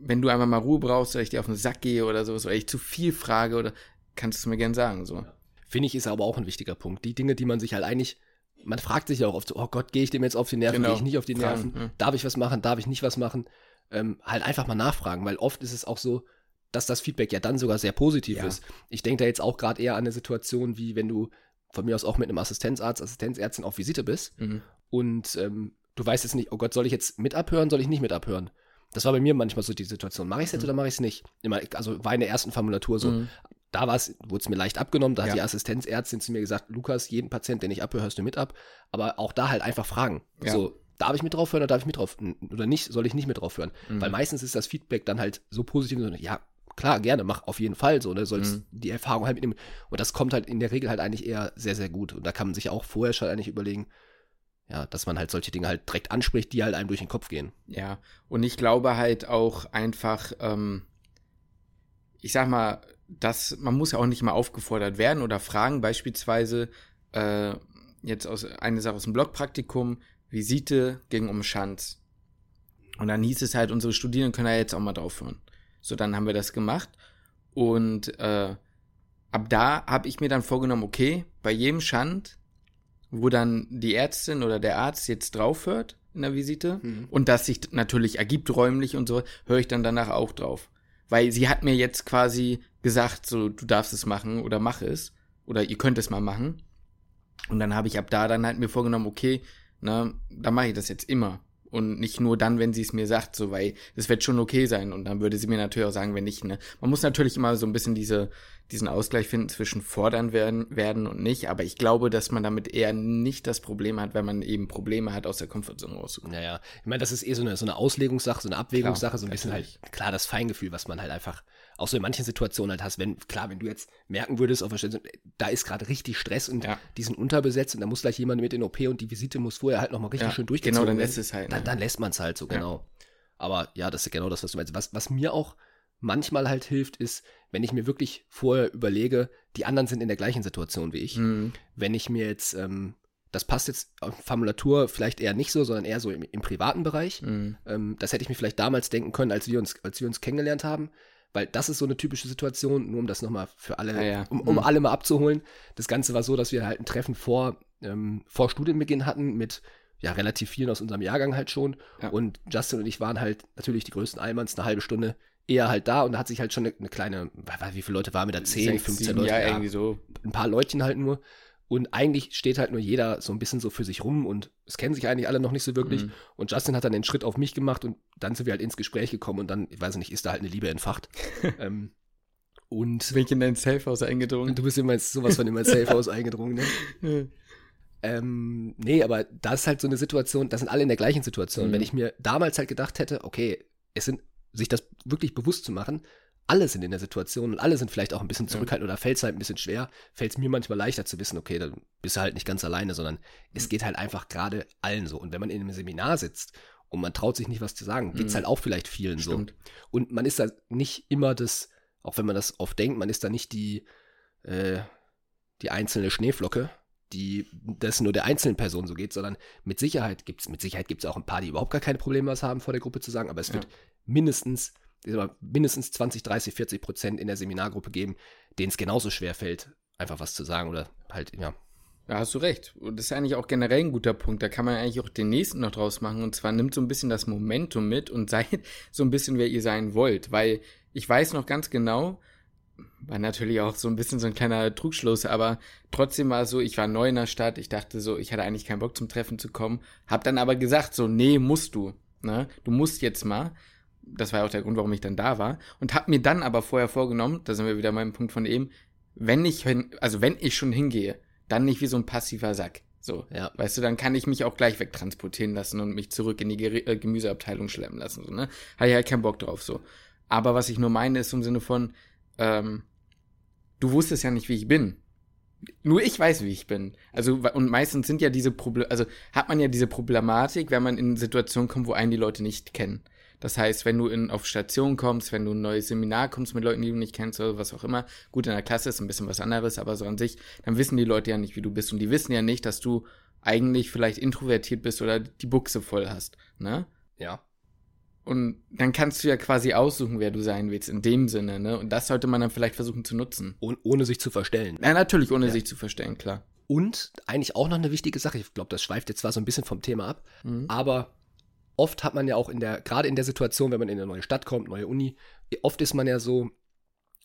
wenn du einfach mal Ruhe brauchst, oder ich dir auf den Sack gehe oder sowas, oder ich zu viel frage, oder kannst du es mir gern sagen. So. Finde ich, ist aber auch ein wichtiger Punkt. Die Dinge, die man sich halt eigentlich, man fragt sich ja auch oft so, oh Gott, gehe ich dem jetzt auf die Nerven, genau. gehe ich nicht auf die Nerven, Fragen, ja. darf ich was machen, darf ich nicht was machen? Ähm, halt einfach mal nachfragen, weil oft ist es auch so, dass das Feedback ja dann sogar sehr positiv ja. ist. Ich denke da jetzt auch gerade eher an eine Situation, wie wenn du von mir aus auch mit einem Assistenzarzt, Assistenzärztin auf Visite bist mhm. und ähm, du weißt jetzt nicht, oh Gott, soll ich jetzt mit abhören, soll ich nicht mit abhören? Das war bei mir manchmal so die Situation. Mache ich es jetzt mhm. oder mache ich es nicht? Immer, also war in der ersten Formulatur so. Mhm. Da wurde es mir leicht abgenommen. Da ja. hat die Assistenzärztin zu mir gesagt, Lukas, jeden Patient, den ich abhöre, hörst du mit ab. Aber auch da halt einfach fragen. Ja. So, darf ich mit drauf hören oder darf ich mit drauf oder nicht, soll ich nicht mit drauf hören? Mhm. Weil meistens ist das Feedback dann halt so positiv, so, ja, klar, gerne, mach auf jeden Fall so, ne, sollst mhm. die Erfahrung halt mitnehmen. Und das kommt halt in der Regel halt eigentlich eher sehr, sehr gut. Und da kann man sich auch vorher schon eigentlich überlegen, ja, dass man halt solche Dinge halt direkt anspricht, die halt einem durch den Kopf gehen. Ja, und ich glaube halt auch einfach, ähm, ich sag mal, dass man muss ja auch nicht mal aufgefordert werden oder fragen, beispielsweise äh, jetzt aus eine Sache aus dem Blogpraktikum, Visite ging um Schanz. Und dann hieß es halt, unsere Studierenden können ja jetzt auch mal draufhören. So, dann haben wir das gemacht. Und äh, ab da habe ich mir dann vorgenommen, okay, bei jedem Schand, wo dann die Ärztin oder der Arzt jetzt draufhört in der Visite mhm. und das sich natürlich ergibt räumlich und so, höre ich dann danach auch drauf. Weil sie hat mir jetzt quasi gesagt, so, du darfst es machen oder mach es. Oder ihr könnt es mal machen. Und dann habe ich ab da dann halt mir vorgenommen, okay, na, dann mache ich das jetzt immer. Und nicht nur dann, wenn sie es mir sagt, so, weil es wird schon okay sein. Und dann würde sie mir natürlich auch sagen, wenn nicht, ne. Man muss natürlich immer so ein bisschen diese, diesen Ausgleich finden zwischen fordern werden, werden und nicht. Aber ich glaube, dass man damit eher nicht das Problem hat, wenn man eben Probleme hat, aus der Komfortzone rauszukommen. Naja, ich meine, das ist eh so eine, so eine Auslegungssache, so eine Abwägungssache, klar, so ein bisschen halt, klar, das Feingefühl, was man halt einfach auch so in manchen Situationen halt hast, wenn, klar, wenn du jetzt merken würdest, auf der Stelle, da ist gerade richtig Stress und ja. die sind unterbesetzt und da muss gleich jemand mit in OP und die Visite muss vorher halt nochmal richtig ja, schön durchgezogen Genau, dann lässt es halt. Ne? Dann, dann lässt man es halt so, genau. Ja. Aber ja, das ist genau das, was du meinst. Was, was mir auch manchmal halt hilft, ist, wenn ich mir wirklich vorher überlege, die anderen sind in der gleichen Situation wie ich. Mhm. Wenn ich mir jetzt, ähm, das passt jetzt auf Formulatur vielleicht eher nicht so, sondern eher so im, im privaten Bereich. Mhm. Ähm, das hätte ich mir vielleicht damals denken können, als wir uns, als wir uns kennengelernt haben. Weil das ist so eine typische Situation, nur um das nochmal für alle, ja, ja. Um, um mhm. alle mal abzuholen. Das Ganze war so, dass wir halt ein Treffen vor, ähm, vor Studienbeginn hatten mit ja, relativ vielen aus unserem Jahrgang halt schon. Ja. Und Justin und ich waren halt natürlich die größten Almans, eine halbe Stunde eher halt da und da hat sich halt schon eine, eine kleine, wie viele Leute waren wir da? 10, 15 Leute? Ja, irgendwie so. Ein paar Leutchen halt nur. Und eigentlich steht halt nur jeder so ein bisschen so für sich rum und es kennen sich eigentlich alle noch nicht so wirklich. Mhm. Und Justin hat dann den Schritt auf mich gemacht und dann sind wir halt ins Gespräch gekommen und dann, ich weiß nicht, ist da halt eine Liebe entfacht. *laughs* ähm, und bin ich in dein Safehouse eingedrungen? Du bist immer sowas von in mein Safehouse eingedrungen, ne? *laughs* ähm, nee, aber da ist halt so eine Situation, da sind alle in der gleichen Situation. Mhm. Wenn ich mir damals halt gedacht hätte, okay, es sind, sich das wirklich bewusst zu machen, alle sind in der Situation und alle sind vielleicht auch ein bisschen zurückhaltend ja. oder fällt es halt ein bisschen schwer, fällt es mir manchmal leichter zu wissen, okay, dann bist du halt nicht ganz alleine, sondern mhm. es geht halt einfach gerade allen so. Und wenn man in einem Seminar sitzt und man traut sich nicht was zu sagen, geht es mhm. halt auch vielleicht vielen Stimmt. so. Und man ist da nicht immer das, auch wenn man das oft denkt, man ist da nicht die, äh, die einzelne Schneeflocke, die das nur der einzelnen Person so geht, sondern mit Sicherheit gibt es, mit Sicherheit gibt es auch ein paar, die überhaupt gar keine Probleme was haben, vor der Gruppe zu sagen, aber es ja. wird mindestens mindestens 20, 30, 40 Prozent in der Seminargruppe geben, denen es genauso schwer fällt, einfach was zu sagen oder halt, ja. Da hast du recht. Und das ist eigentlich auch generell ein guter Punkt. Da kann man eigentlich auch den nächsten noch draus machen. Und zwar nimmt so ein bisschen das Momentum mit und *laughs* seid so ein bisschen, wer ihr sein wollt. Weil ich weiß noch ganz genau, war natürlich auch so ein bisschen so ein kleiner Trugschluss, aber trotzdem war es so, ich war neu in der Stadt, ich dachte so, ich hatte eigentlich keinen Bock zum Treffen zu kommen, hab dann aber gesagt so, nee, musst du, ne, du musst jetzt mal das war ja auch der Grund, warum ich dann da war. Und habe mir dann aber vorher vorgenommen, da sind wir wieder beim Punkt von eben, wenn ich, also wenn ich schon hingehe, dann nicht wie so ein passiver Sack. So, ja. weißt du, dann kann ich mich auch gleich wegtransportieren lassen und mich zurück in die äh, Gemüseabteilung schleppen lassen. So, ne? Habe ich halt keinen Bock drauf. So. Aber was ich nur meine, ist im Sinne von, ähm, du wusstest ja nicht, wie ich bin. Nur ich weiß, wie ich bin. Also, und meistens sind ja diese Probleme, also hat man ja diese Problematik, wenn man in Situationen kommt, wo einen die Leute nicht kennen. Das heißt, wenn du in, auf Station kommst, wenn du ein neues Seminar kommst mit Leuten, die du nicht kennst oder was auch immer, gut, in der Klasse ist ein bisschen was anderes, aber so an sich, dann wissen die Leute ja nicht, wie du bist. Und die wissen ja nicht, dass du eigentlich vielleicht introvertiert bist oder die Buchse voll hast, ne? Ja. Und dann kannst du ja quasi aussuchen, wer du sein willst, in dem Sinne, ne? Und das sollte man dann vielleicht versuchen zu nutzen. Oh, ohne sich zu verstellen. Ja, natürlich, ohne ja. sich zu verstellen, klar. Und eigentlich auch noch eine wichtige Sache, ich glaube, das schweift jetzt zwar so ein bisschen vom Thema ab, mhm. aber oft hat man ja auch in der, gerade in der Situation, wenn man in eine neue Stadt kommt, neue Uni, oft ist man ja so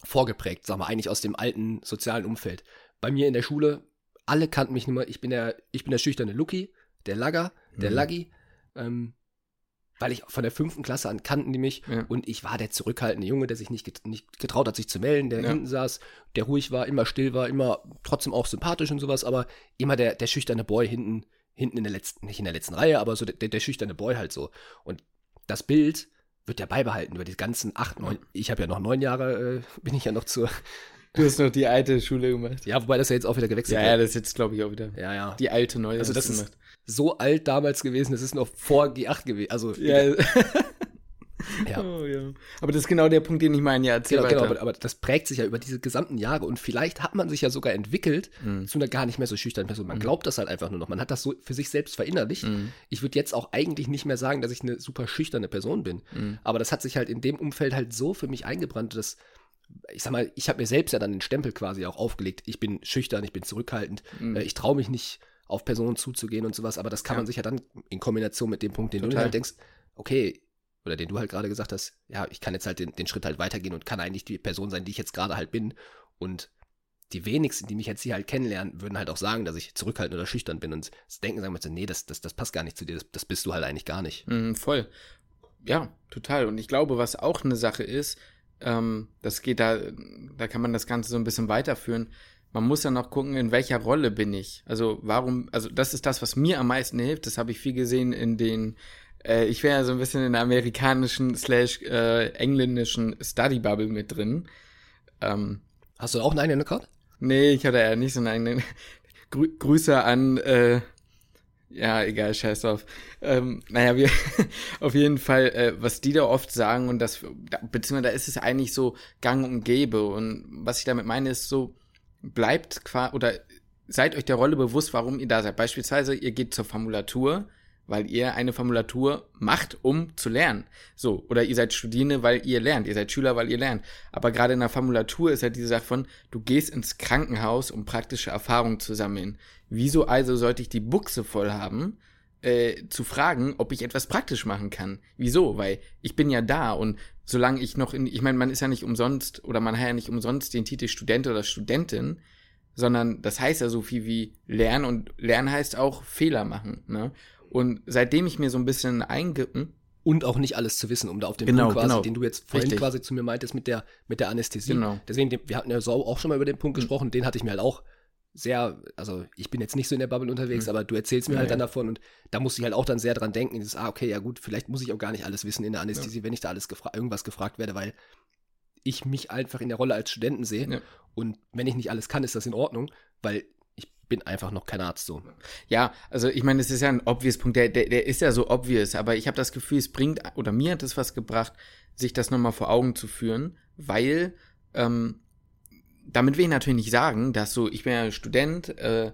vorgeprägt, sagen wir, eigentlich aus dem alten sozialen Umfeld. Bei mir in der Schule, alle kannten mich nur, ich bin der, ich bin der schüchterne Lucky, der Lagger, der mhm. Laggi, ähm, weil ich von der fünften Klasse an kannten die mich Ja. und ich war der zurückhaltende Junge, der sich nicht, get nicht getraut hat, sich zu melden, der Ja. hinten saß, der ruhig war, immer still war, immer trotzdem auch sympathisch und sowas, aber immer der, der schüchterne Boy hinten, hinten in der letzten, nicht in der letzten Reihe, aber so der, der schüchterne Boy halt so. Und das Bild wird ja beibehalten über die ganzen acht, neun, ich habe ja noch neun Jahre, äh, bin ich ja noch zur, Du hast noch die alte Schule gemacht. ja, wobei das ja jetzt auch wieder gewechselt Ja, ja, das ist jetzt, glaube ich, auch wieder ja, ja. die alte neue. Also das ist gemacht. so alt damals gewesen, das ist noch vor G8 gewesen, also, Ja. *laughs* ja. Oh, ja. Aber das ist genau der Punkt, den ich meine. Ja, erzähl Genau, genau, aber, aber das prägt sich ja über diese gesamten Jahre und vielleicht hat man sich ja sogar entwickelt Mhm. zu einer gar nicht mehr so schüchternen Person. Man glaubt das halt einfach nur noch. Man hat das so für sich selbst verinnerlicht. Mhm. Ich würde jetzt auch eigentlich nicht mehr sagen, dass ich eine super schüchterne Person bin. Mhm. Aber das hat sich halt in dem Umfeld halt so für mich eingebrannt, dass ich sag mal, ich habe mir selbst ja dann den Stempel quasi auch aufgelegt. Ich bin schüchtern, ich bin zurückhaltend, Mhm. äh, ich traue mich nicht auf Personen zuzugehen und sowas. Aber das kann Ja. man sich ja dann in Kombination mit dem Punkt, den du Total. halt denkst, okay, oder den du halt gerade gesagt hast, ja, ich kann jetzt halt den, den Schritt halt weitergehen und kann eigentlich die Person sein, die ich jetzt gerade halt bin. Und die wenigsten, die mich jetzt hier halt kennenlernen, würden halt auch sagen, dass ich zurückhaltend oder schüchtern bin und denken, sagen wir so, nee, das, das, das passt gar nicht zu dir, das, das bist du halt eigentlich gar nicht. Mhm, voll. Ja, total. Und ich glaube, was auch eine Sache ist, ähm, das geht da, da kann man das Ganze so ein bisschen weiterführen. Man muss ja noch gucken, in welcher Rolle bin ich. Also warum, also das ist das, was mir am meisten hilft. Das habe ich viel gesehen in den, äh, ich wäre ja so ein bisschen in der amerikanischen slash äh, engländischen Study Bubble mit drin. Ähm, Hast du auch einen eigenen Account? Nee, ich hatte ja nicht so einen eigenen. *laughs* Grü Grüße an, äh, ja, egal, scheiß drauf. Ähm, naja, wir, *laughs* auf jeden Fall, äh, was die da oft sagen und das, da- beziehungsweise da ist es eigentlich so gang und gäbe und was ich damit meine ist so, bleibt quasi, oder seid euch der Rolle bewusst, warum ihr da seid. Beispielsweise, ihr geht zur Formulatur, weil ihr eine Formulatur macht, um zu lernen. So, oder ihr seid Studierende, weil ihr lernt, ihr seid Schüler, weil ihr lernt. Aber gerade in der Formulatur ist halt diese Sache von, du gehst ins Krankenhaus, um praktische Erfahrungen zu sammeln. Wieso also sollte ich die Buchse voll haben, äh, zu fragen, ob ich etwas praktisch machen kann? Wieso? Weil ich bin ja da und solange ich noch in, ich meine, man ist ja nicht umsonst oder man hat ja nicht umsonst den Titel Student oder Studentin, sondern das heißt ja so viel wie lernen und lernen heißt auch Fehler machen. Ne? Und seitdem ich mir so ein bisschen einge... Hm? Und auch nicht alles zu wissen, um da auf den Genau, Punkt quasi, genau. den du jetzt vorhin Richtig. quasi zu mir meintest mit der, mit der Anästhesie. Genau. Deswegen, wir hatten ja so auch schon mal über den Punkt gesprochen, den hatte ich mir halt auch sehr, also ich bin jetzt nicht so in der Bubble unterwegs, Mhm. aber du erzählst mir Ja, halt dann ja. davon und da musste ich halt auch dann sehr dran denken, dieses, ah, okay, ja gut, vielleicht muss ich auch gar nicht alles wissen in der Anästhesie, wenn ich da alles gefra irgendwas gefragt werde, weil ich mich einfach in der Rolle als Studenten sehe Ja. und wenn ich nicht alles kann, ist das in Ordnung, weil bin einfach noch kein Arzt so. Ja, also ich meine, es ist ja ein obvious Punkt, der, der, der ist ja so obvious, aber ich habe das Gefühl, es bringt, oder mir hat es was gebracht, sich das nochmal vor Augen zu führen, weil ähm, damit will ich natürlich nicht sagen, dass so, ich bin ja Student, äh,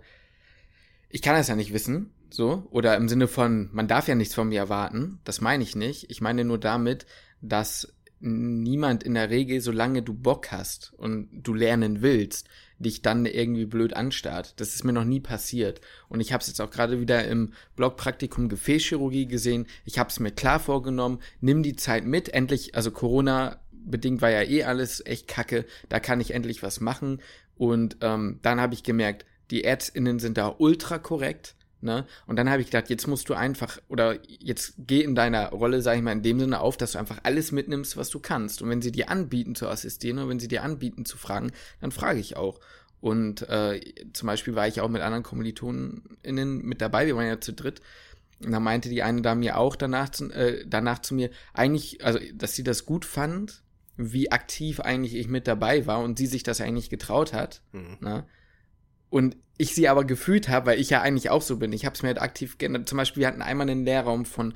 ich kann das ja nicht wissen, so, oder im Sinne von, man darf ja nichts von mir erwarten, das meine ich nicht. Ich meine nur damit, dass niemand in der Regel, solange du Bock hast und du lernen willst, dich dann irgendwie blöd anstarrt. Das ist mir noch nie passiert. Und ich habe es jetzt auch gerade wieder im Blogpraktikum Gefäßchirurgie gesehen. Ich habe es mir klar vorgenommen, nimm die Zeit mit. Endlich, also Corona bedingt war ja eh alles echt kacke. Da kann ich endlich was machen. Und ähm, dann habe ich gemerkt, die ÄrztInnen sind da ultra korrekt. Ne? Und dann habe ich gedacht, jetzt musst du einfach, oder jetzt geh in deiner Rolle, sage ich mal, in dem Sinne auf, dass du einfach alles mitnimmst, was du kannst. Und wenn sie dir anbieten zu assistieren oder wenn sie dir anbieten zu fragen, dann frage ich auch. Und äh, zum Beispiel war ich auch mit anderen KommilitonInnen mit dabei, wir waren ja zu dritt. Und da meinte die eine da mir auch danach, zu- äh, danach zu mir, eigentlich, also, dass sie das gut fand, wie aktiv eigentlich ich mit dabei war und sie sich das eigentlich getraut hat. Ne? Und ich sie aber gefühlt habe, weil ich ja eigentlich auch so bin. Ich habe es mir halt aktiv geändert. Zum Beispiel, wir hatten einmal einen Lehrraum von,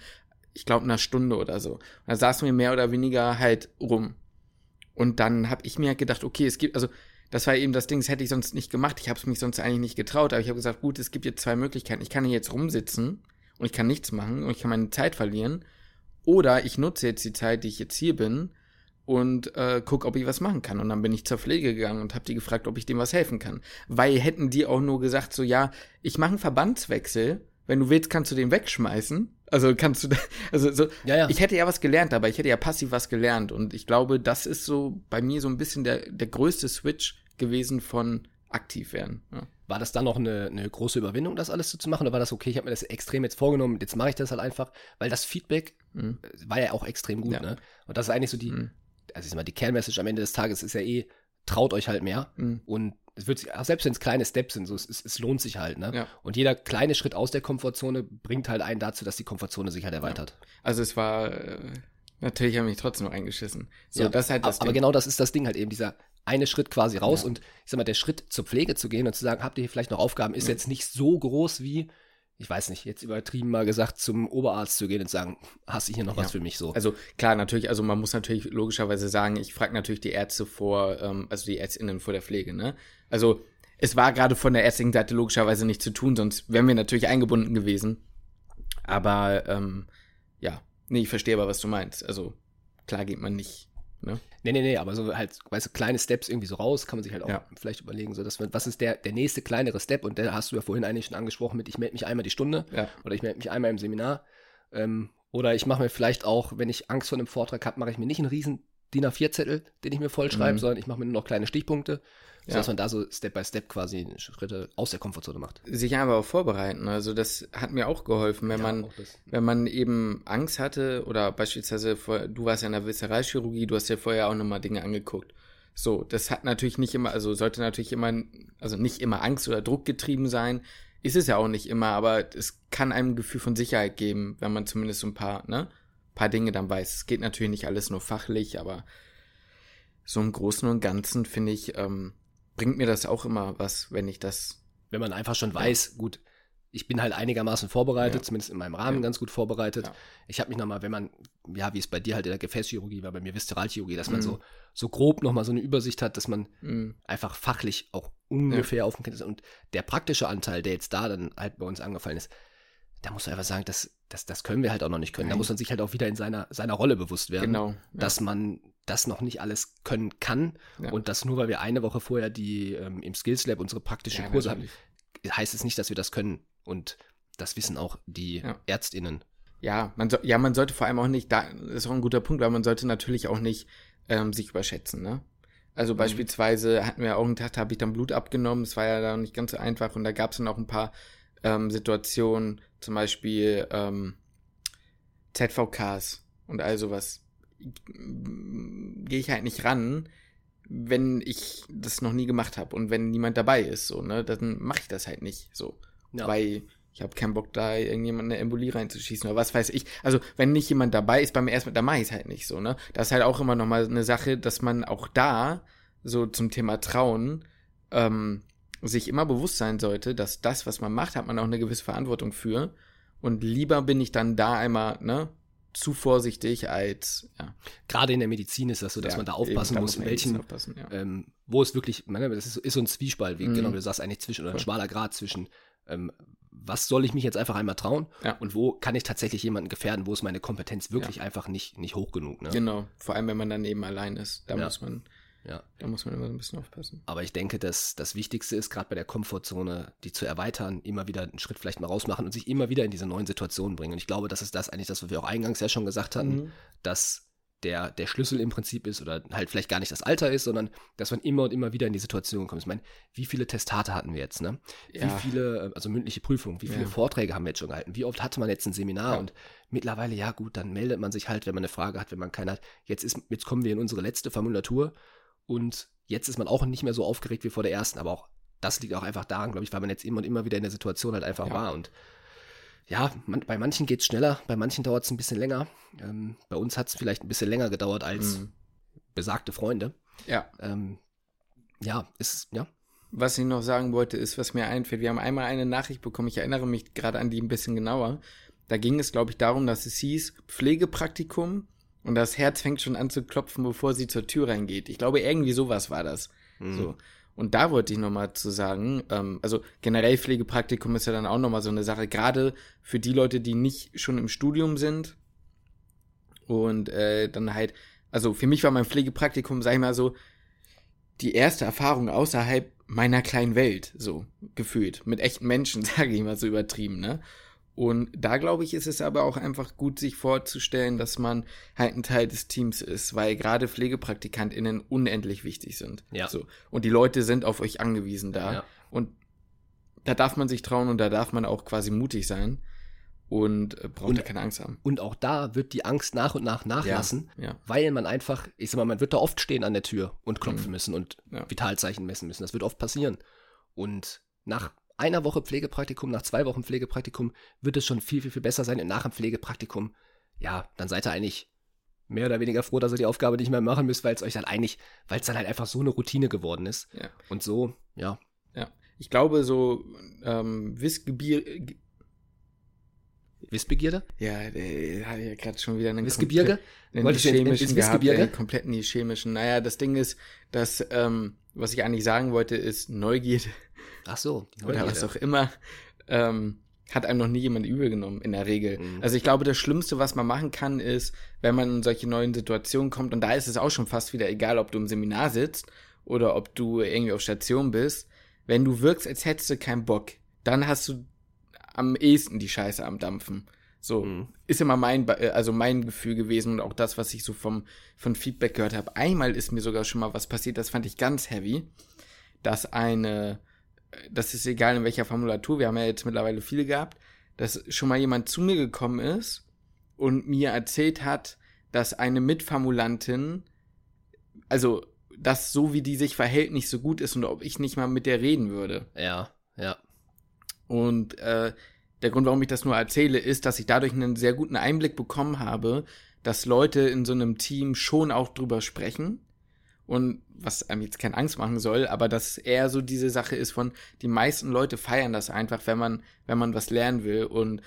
ich glaube, einer Stunde oder so. Und da saßen wir mehr oder weniger halt rum. Und dann habe ich mir halt gedacht, okay, es gibt, also das war eben das Ding, das hätte ich sonst nicht gemacht. Ich habe es mich sonst eigentlich nicht getraut. Aber ich habe gesagt, gut, es gibt jetzt zwei Möglichkeiten. Ich kann hier jetzt rumsitzen und ich kann nichts machen und ich kann meine Zeit verlieren. Oder ich nutze jetzt die Zeit, die ich jetzt hier bin und äh, guck, ob ich was machen kann. Und dann bin ich zur Pflege gegangen und habe die gefragt, ob ich dem was helfen kann. Weil hätten die auch nur gesagt, so ja, ich mache einen Verbandswechsel, wenn du willst, kannst du den wegschmeißen. Also kannst du, da- *laughs* also so, Ja, ja. ich hätte ja was gelernt, aber ich hätte ja passiv was gelernt. Und ich glaube, das ist so bei mir so ein bisschen der, der größte Switch gewesen von aktiv werden. Ja. war das dann noch eine, eine große Überwindung, das alles so zu machen? Oder war das okay, ich habe mir das extrem jetzt vorgenommen, jetzt mache ich das halt einfach, weil das Feedback mhm. war ja auch extrem gut, ja. ne? Und das ist eigentlich so die, mhm. Also ich sag mal, die Kernmessage am Ende des Tages ist ja eh, traut euch halt mehr mhm. und es wird sich, selbst wenn es kleine Steps sind, so, es, es, lohnt sich halt, ne? Ja. Und jeder kleine Schritt aus der Komfortzone bringt halt einen dazu, dass die Komfortzone sich halt erweitert. Ja. Also es war, äh, natürlich habe ich mich trotzdem noch eingeschissen. So, ja, das halt das aber Ding. genau das ist das Ding halt eben, dieser eine Schritt quasi raus und ich sag mal, der Schritt zur Pflege zu gehen und zu sagen, habt ihr hier vielleicht noch Aufgaben, ist jetzt nicht so groß wie, ich weiß nicht, jetzt übertrieben mal gesagt, zum Oberarzt zu gehen und sagen, hast du hier noch ja. was für mich so? Also klar, natürlich, also man muss natürlich logischerweise sagen, ich frage natürlich die Ärzte vor, ähm, also die ÄrztInnen vor der Pflege, ne? Also es war gerade von der ärztlichen Seite logischerweise nicht zu tun, sonst wären wir natürlich eingebunden gewesen. Aber ähm, ja, nee, ich verstehe aber, was du meinst. Also klar geht man nicht Ne? Nee, nee, nee, aber so halt, weißt du, kleine Steps irgendwie so raus, kann man sich halt auch ja. vielleicht überlegen, so dass man, was ist der, der nächste kleinere Step? Und da hast du ja vorhin eigentlich schon angesprochen mit, ich melde mich einmal die Stunde ja. oder ich melde mich einmal im Seminar. Ähm, oder ich mache mir vielleicht auch, wenn ich Angst vor einem Vortrag habe, mache ich mir nicht einen riesen DIN A4-Zettel, den ich mir vollschreibe, mhm. sondern ich mache mir nur noch kleine Stichpunkte ja. dass man da so Step by Step quasi Schritte aus der Komfortzone macht. Sich einfach auch vorbereiten. Also das hat mir auch geholfen, wenn ja, man, wenn man eben Angst hatte oder beispielsweise, vor, du warst ja in der Viszeralchirurgie, du hast ja vorher auch nochmal Dinge angeguckt. So, das hat natürlich nicht immer, also sollte natürlich immer, also nicht immer Angst oder Druck getrieben sein. Ist es ja auch nicht immer, aber es kann einem ein Gefühl von Sicherheit geben, wenn man zumindest so ein paar, ne, paar Dinge dann weiß. Es geht natürlich nicht alles nur fachlich, aber so im Großen und Ganzen finde ich, ähm, bringt mir das auch immer was, wenn ich das. Wenn man einfach schon weiß, gut, ich bin halt einigermaßen vorbereitet, ja. zumindest in meinem Rahmen ja. ganz gut vorbereitet. Ja. Ich habe mich nochmal, wenn man, ja, wie es bei dir halt in der Gefäßchirurgie war, bei mir Viszeralchirurgie, dass man mhm. so, so grob nochmal so eine Übersicht hat, dass man mhm. einfach fachlich auch ungefähr auf dem Kind ist. Und der praktische Anteil, der jetzt da dann halt bei uns angefallen ist, da muss man einfach sagen, das, das, das können wir halt auch noch nicht können. Nein. Da muss man sich halt auch wieder in seiner, seiner Rolle bewusst werden. Genau. Dass man das noch nicht alles können kann ja. und dass nur weil wir eine Woche vorher die ähm, im Skills Lab unsere praktischen ja, Kurse haben, heißt es nicht, dass wir das können und das wissen auch die ja. Ärztinnen. Ja, man so, ja, man sollte vor allem auch nicht, da ist auch ein guter Punkt, weil man sollte natürlich auch nicht ähm, sich überschätzen, ne? Also mhm. beispielsweise hatten wir auch einen Tag, da habe ich dann Blut abgenommen, es war ja dann nicht ganz so einfach und da gab es dann auch ein paar ähm, Situationen, zum Beispiel ähm, ZVKs und all sowas gehe ich halt nicht ran, wenn ich das noch nie gemacht habe und wenn niemand dabei ist, so, ne, dann mache ich das halt nicht so. Ja. Weil ich habe keinen Bock, da irgendjemand eine Embolie reinzuschießen oder was weiß ich. Also, wenn nicht jemand dabei ist beim ersten Mal, dann mache ich es halt nicht so, ne? Das ist halt auch immer nochmal eine Sache, dass man auch da, so zum Thema Trauen, ähm, sich immer bewusst sein sollte, dass das, was man macht, hat man auch eine gewisse Verantwortung für. Und lieber bin ich dann da einmal, ne, zu vorsichtig als, ja. Gerade in der Medizin ist das so, dass ja, man da aufpassen muss, in welchen, ja. ähm, wo es wirklich, das ist, ist so ein Zwiespalt, wie mhm. genau du sagst, eigentlich zwischen, oder ein schmaler Grad zwischen, ähm, was soll ich mich jetzt einfach einmal trauen ja. und wo kann ich tatsächlich jemanden gefährden, wo ist meine Kompetenz wirklich einfach nicht, nicht hoch genug. Ne? Genau, vor allem wenn man dann eben allein ist, da muss man ja. Da muss man immer so ein bisschen aufpassen. Aber ich denke, dass das Wichtigste ist, gerade bei der Komfortzone, die zu erweitern, immer wieder einen Schritt vielleicht mal rausmachen und sich immer wieder in diese neuen Situationen bringen. Und ich glaube, das ist das eigentlich das, was wir auch eingangs ja schon gesagt hatten, mhm. dass der, der Schlüssel im Prinzip ist oder halt vielleicht gar nicht das Alter ist, sondern dass man immer und immer wieder in die Situation kommt. Ich meine, wie viele Testate hatten wir jetzt, ne? Ja. Wie viele, also mündliche Prüfungen, wie viele ja. Vorträge haben wir jetzt schon gehalten? Wie oft hatte man jetzt ein Seminar? Ja. Und mittlerweile, ja gut, dann meldet man sich halt, wenn man eine Frage hat, wenn man keine hat. Jetzt ist, jetzt kommen wir in unsere letzte Formulatur und jetzt ist man auch nicht mehr so aufgeregt wie vor der ersten, aber auch das liegt auch einfach daran, glaube ich, weil man jetzt immer und immer wieder in der Situation halt einfach ja. war. Und ja, man, bei manchen geht es schneller, bei manchen dauert es ein bisschen länger. Ähm, bei uns hat es vielleicht ein bisschen länger gedauert als mhm. besagte Freunde. Ja. Ähm, ja, ist, ja. Was ich noch sagen wollte, ist, was mir einfällt. Wir haben einmal eine Nachricht bekommen, ich erinnere mich gerade an die ein bisschen genauer. Da ging es, glaube ich, darum, dass es hieß, Pflegepraktikum und das Herz fängt schon an zu klopfen, bevor sie zur Tür reingeht. Ich glaube, irgendwie sowas war das. Mhm. So. Und da wollte ich nochmal zu sagen, ähm, also generell Pflegepraktikum ist ja dann auch nochmal so eine Sache, gerade für die Leute, die nicht schon im Studium sind. Und äh, dann halt, also für mich war mein Pflegepraktikum, sag ich mal so, die erste Erfahrung außerhalb meiner kleinen Welt, so gefühlt, mit echten Menschen, *laughs* sage ich mal so übertrieben, ne? Und da glaube ich, ist es aber auch einfach gut, sich vorzustellen, dass man halt ein Teil des Teams ist, weil gerade PflegepraktikantInnen unendlich wichtig sind. Ja. So. Und die Leute sind auf euch angewiesen da. Ja. Und da darf man sich trauen und da darf man auch quasi mutig sein und äh, braucht Und- ja keine Angst haben. Und auch da wird die Angst nach und nach nachlassen, Ja. weil man einfach, ich sag mal, man wird da oft stehen an der Tür und klopfen Mhm. müssen und Ja. Vitalzeichen messen müssen. Das wird oft passieren. Und nach einer Woche Pflegepraktikum, nach zwei Wochen Pflegepraktikum wird es schon viel, viel, viel besser sein. Und nach dem Pflegepraktikum, ja, dann seid ihr eigentlich mehr oder weniger froh, dass ihr die Aufgabe nicht mehr machen müsst, weil es euch dann eigentlich, weil es dann halt einfach so eine Routine geworden ist. Ja. Und so, ja, Ich glaube, so ähm, Wissgebier. Wissbegierde? Ja, der hat ja gerade schon wieder einen Wissgebirge? In- in- chemischen ins gehabt, Wissgebirge? kompletten die chemischen. Naja, das Ding ist, dass, ähm, was ich eigentlich sagen wollte, ist Neugierde Ach so, oder was auch immer, ähm, hat einem noch nie jemand übel genommen, in der Regel. Mhm. Also ich glaube, das Schlimmste, was man machen kann, ist, wenn man in solche neuen Situationen kommt, und da ist es auch schon fast wieder egal, ob du im Seminar sitzt oder ob du irgendwie auf Station bist, wenn du wirkst, als hättest du keinen Bock, dann hast du am ehesten die Scheiße am Dampfen. So, Mhm. ist immer mein, äh, also mein Gefühl gewesen und auch das, was ich so vom, von Feedback gehört habe. Einmal ist mir sogar schon mal was passiert, das fand ich ganz heavy, dass eine, das ist egal in welcher Formulatur, wir haben ja jetzt mittlerweile viele gehabt, dass schon mal jemand zu mir gekommen ist und mir erzählt hat, dass eine Mitformulantin, also, dass so wie die sich verhält nicht so gut ist und ob ich nicht mal mit der reden würde. Ja, ja. Und äh, der Grund, warum ich das nur erzähle, ist, dass ich dadurch einen sehr guten Einblick bekommen habe, dass Leute in so einem Team schon auch drüber sprechen. Und was einem jetzt keine Angst machen soll, aber dass eher so diese Sache ist von, die meisten Leute feiern das einfach, wenn man, wenn man was lernen will. Und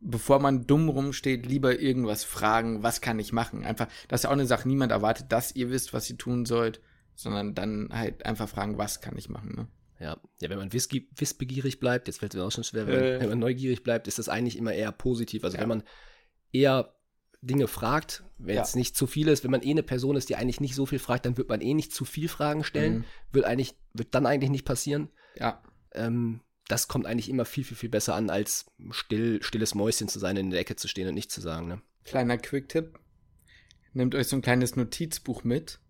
bevor man dumm rumsteht, lieber irgendwas fragen, was kann ich machen? Einfach, das ist auch eine Sache, niemand erwartet, dass ihr wisst, was ihr tun sollt, sondern dann halt einfach fragen, was kann ich machen, ne? Ja, ja wenn man wissbegierig bleibt, jetzt fällt es mir auch schon schwer, wenn, Äh. man, wenn man neugierig bleibt, ist das eigentlich immer eher positiv. Also Ja. wenn man eher Dinge fragt, wenn Ja. es nicht zu viel ist, wenn man eh eine Person ist, die eigentlich nicht so viel fragt, dann wird man eh nicht zu viel Fragen stellen, Mhm. wird eigentlich, wird dann eigentlich nicht passieren. Ja, Ähm, das kommt eigentlich immer viel, viel, viel besser an, als still, stilles Mäuschen zu sein, in der Ecke zu stehen und nichts zu sagen. Ne? Kleiner Quick-Tipp. Nehmt euch so ein kleines Notizbuch mit.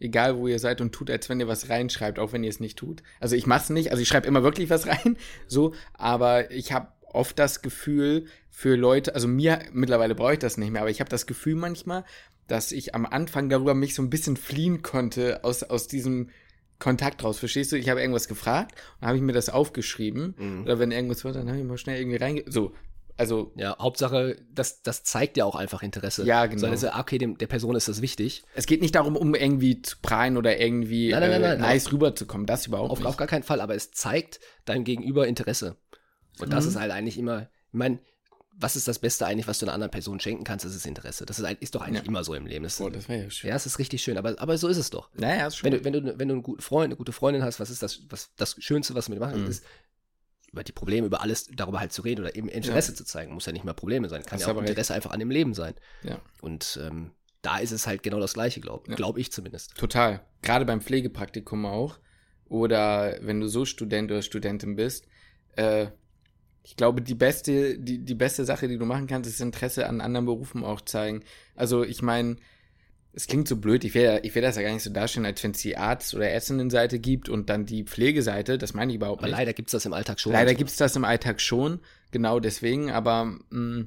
Egal wo ihr seid und tut, als wenn ihr was reinschreibt, auch wenn ihr es nicht tut. Also ich mach's nicht, also ich schreibe immer wirklich was *laughs* rein, so, aber ich habe oft das Gefühl für Leute, also mir mittlerweile brauche ich das nicht mehr, aber ich habe das Gefühl manchmal, dass ich am Anfang darüber mich so ein bisschen fliehen konnte aus, aus diesem Kontakt raus. Verstehst du? Ich habe irgendwas gefragt und habe ich mir das aufgeschrieben. Mhm. Oder wenn irgendwas war, dann habe ich mal schnell irgendwie reinge... So, also Ja, Hauptsache, das, das zeigt ja auch einfach Interesse. Ja, genau. Ah, okay, dem, der Person ist das wichtig. Es geht nicht darum, um irgendwie zu prallen oder irgendwie Nein, nein, nein, äh, nein, nice rüberzukommen. Das überhaupt Auf, nicht. auf gar keinen Fall, aber es zeigt deinem Gegenüber Interesse. Und das Mhm. ist halt eigentlich immer, ich meine, was ist das Beste eigentlich, was du einer anderen Person schenken kannst, das ist Interesse. Das ist, ist doch eigentlich Ja. immer so im Leben. Das, Boah, das wäre ja schön. ja, es ist richtig schön, aber, aber so ist es doch. Naja, ist Wenn schön. du, wenn du, wenn du einen guten Freund, eine gute Freundin hast, was ist das, was, das Schönste, was du mit machen Mhm. ist, über die Probleme, über alles, darüber halt zu reden oder eben Interesse zu zeigen. Muss ja nicht mal Probleme sein. Kann Hast ja auch aber recht. Interesse einfach an dem Leben sein. Ja. Und ähm, da ist es halt genau das Gleiche, glaube Ja. glaub ich zumindest. Total. Gerade beim Pflegepraktikum auch. Oder wenn du so Student oder Studentin bist. Äh, ich glaube, die beste, die, die beste Sache, die du machen kannst, ist Interesse an anderen Berufen auch zeigen. Also ich meine, es klingt so blöd, ich will, ich will das ja gar nicht so darstellen, als wenn es die Arzt- oder Ärztinnenseite gibt und dann die Pflegeseite. Das meine ich überhaupt Aber nicht. leider gibt es das im Alltag schon. Leider gibt's das im Alltag schon, genau deswegen, aber mh,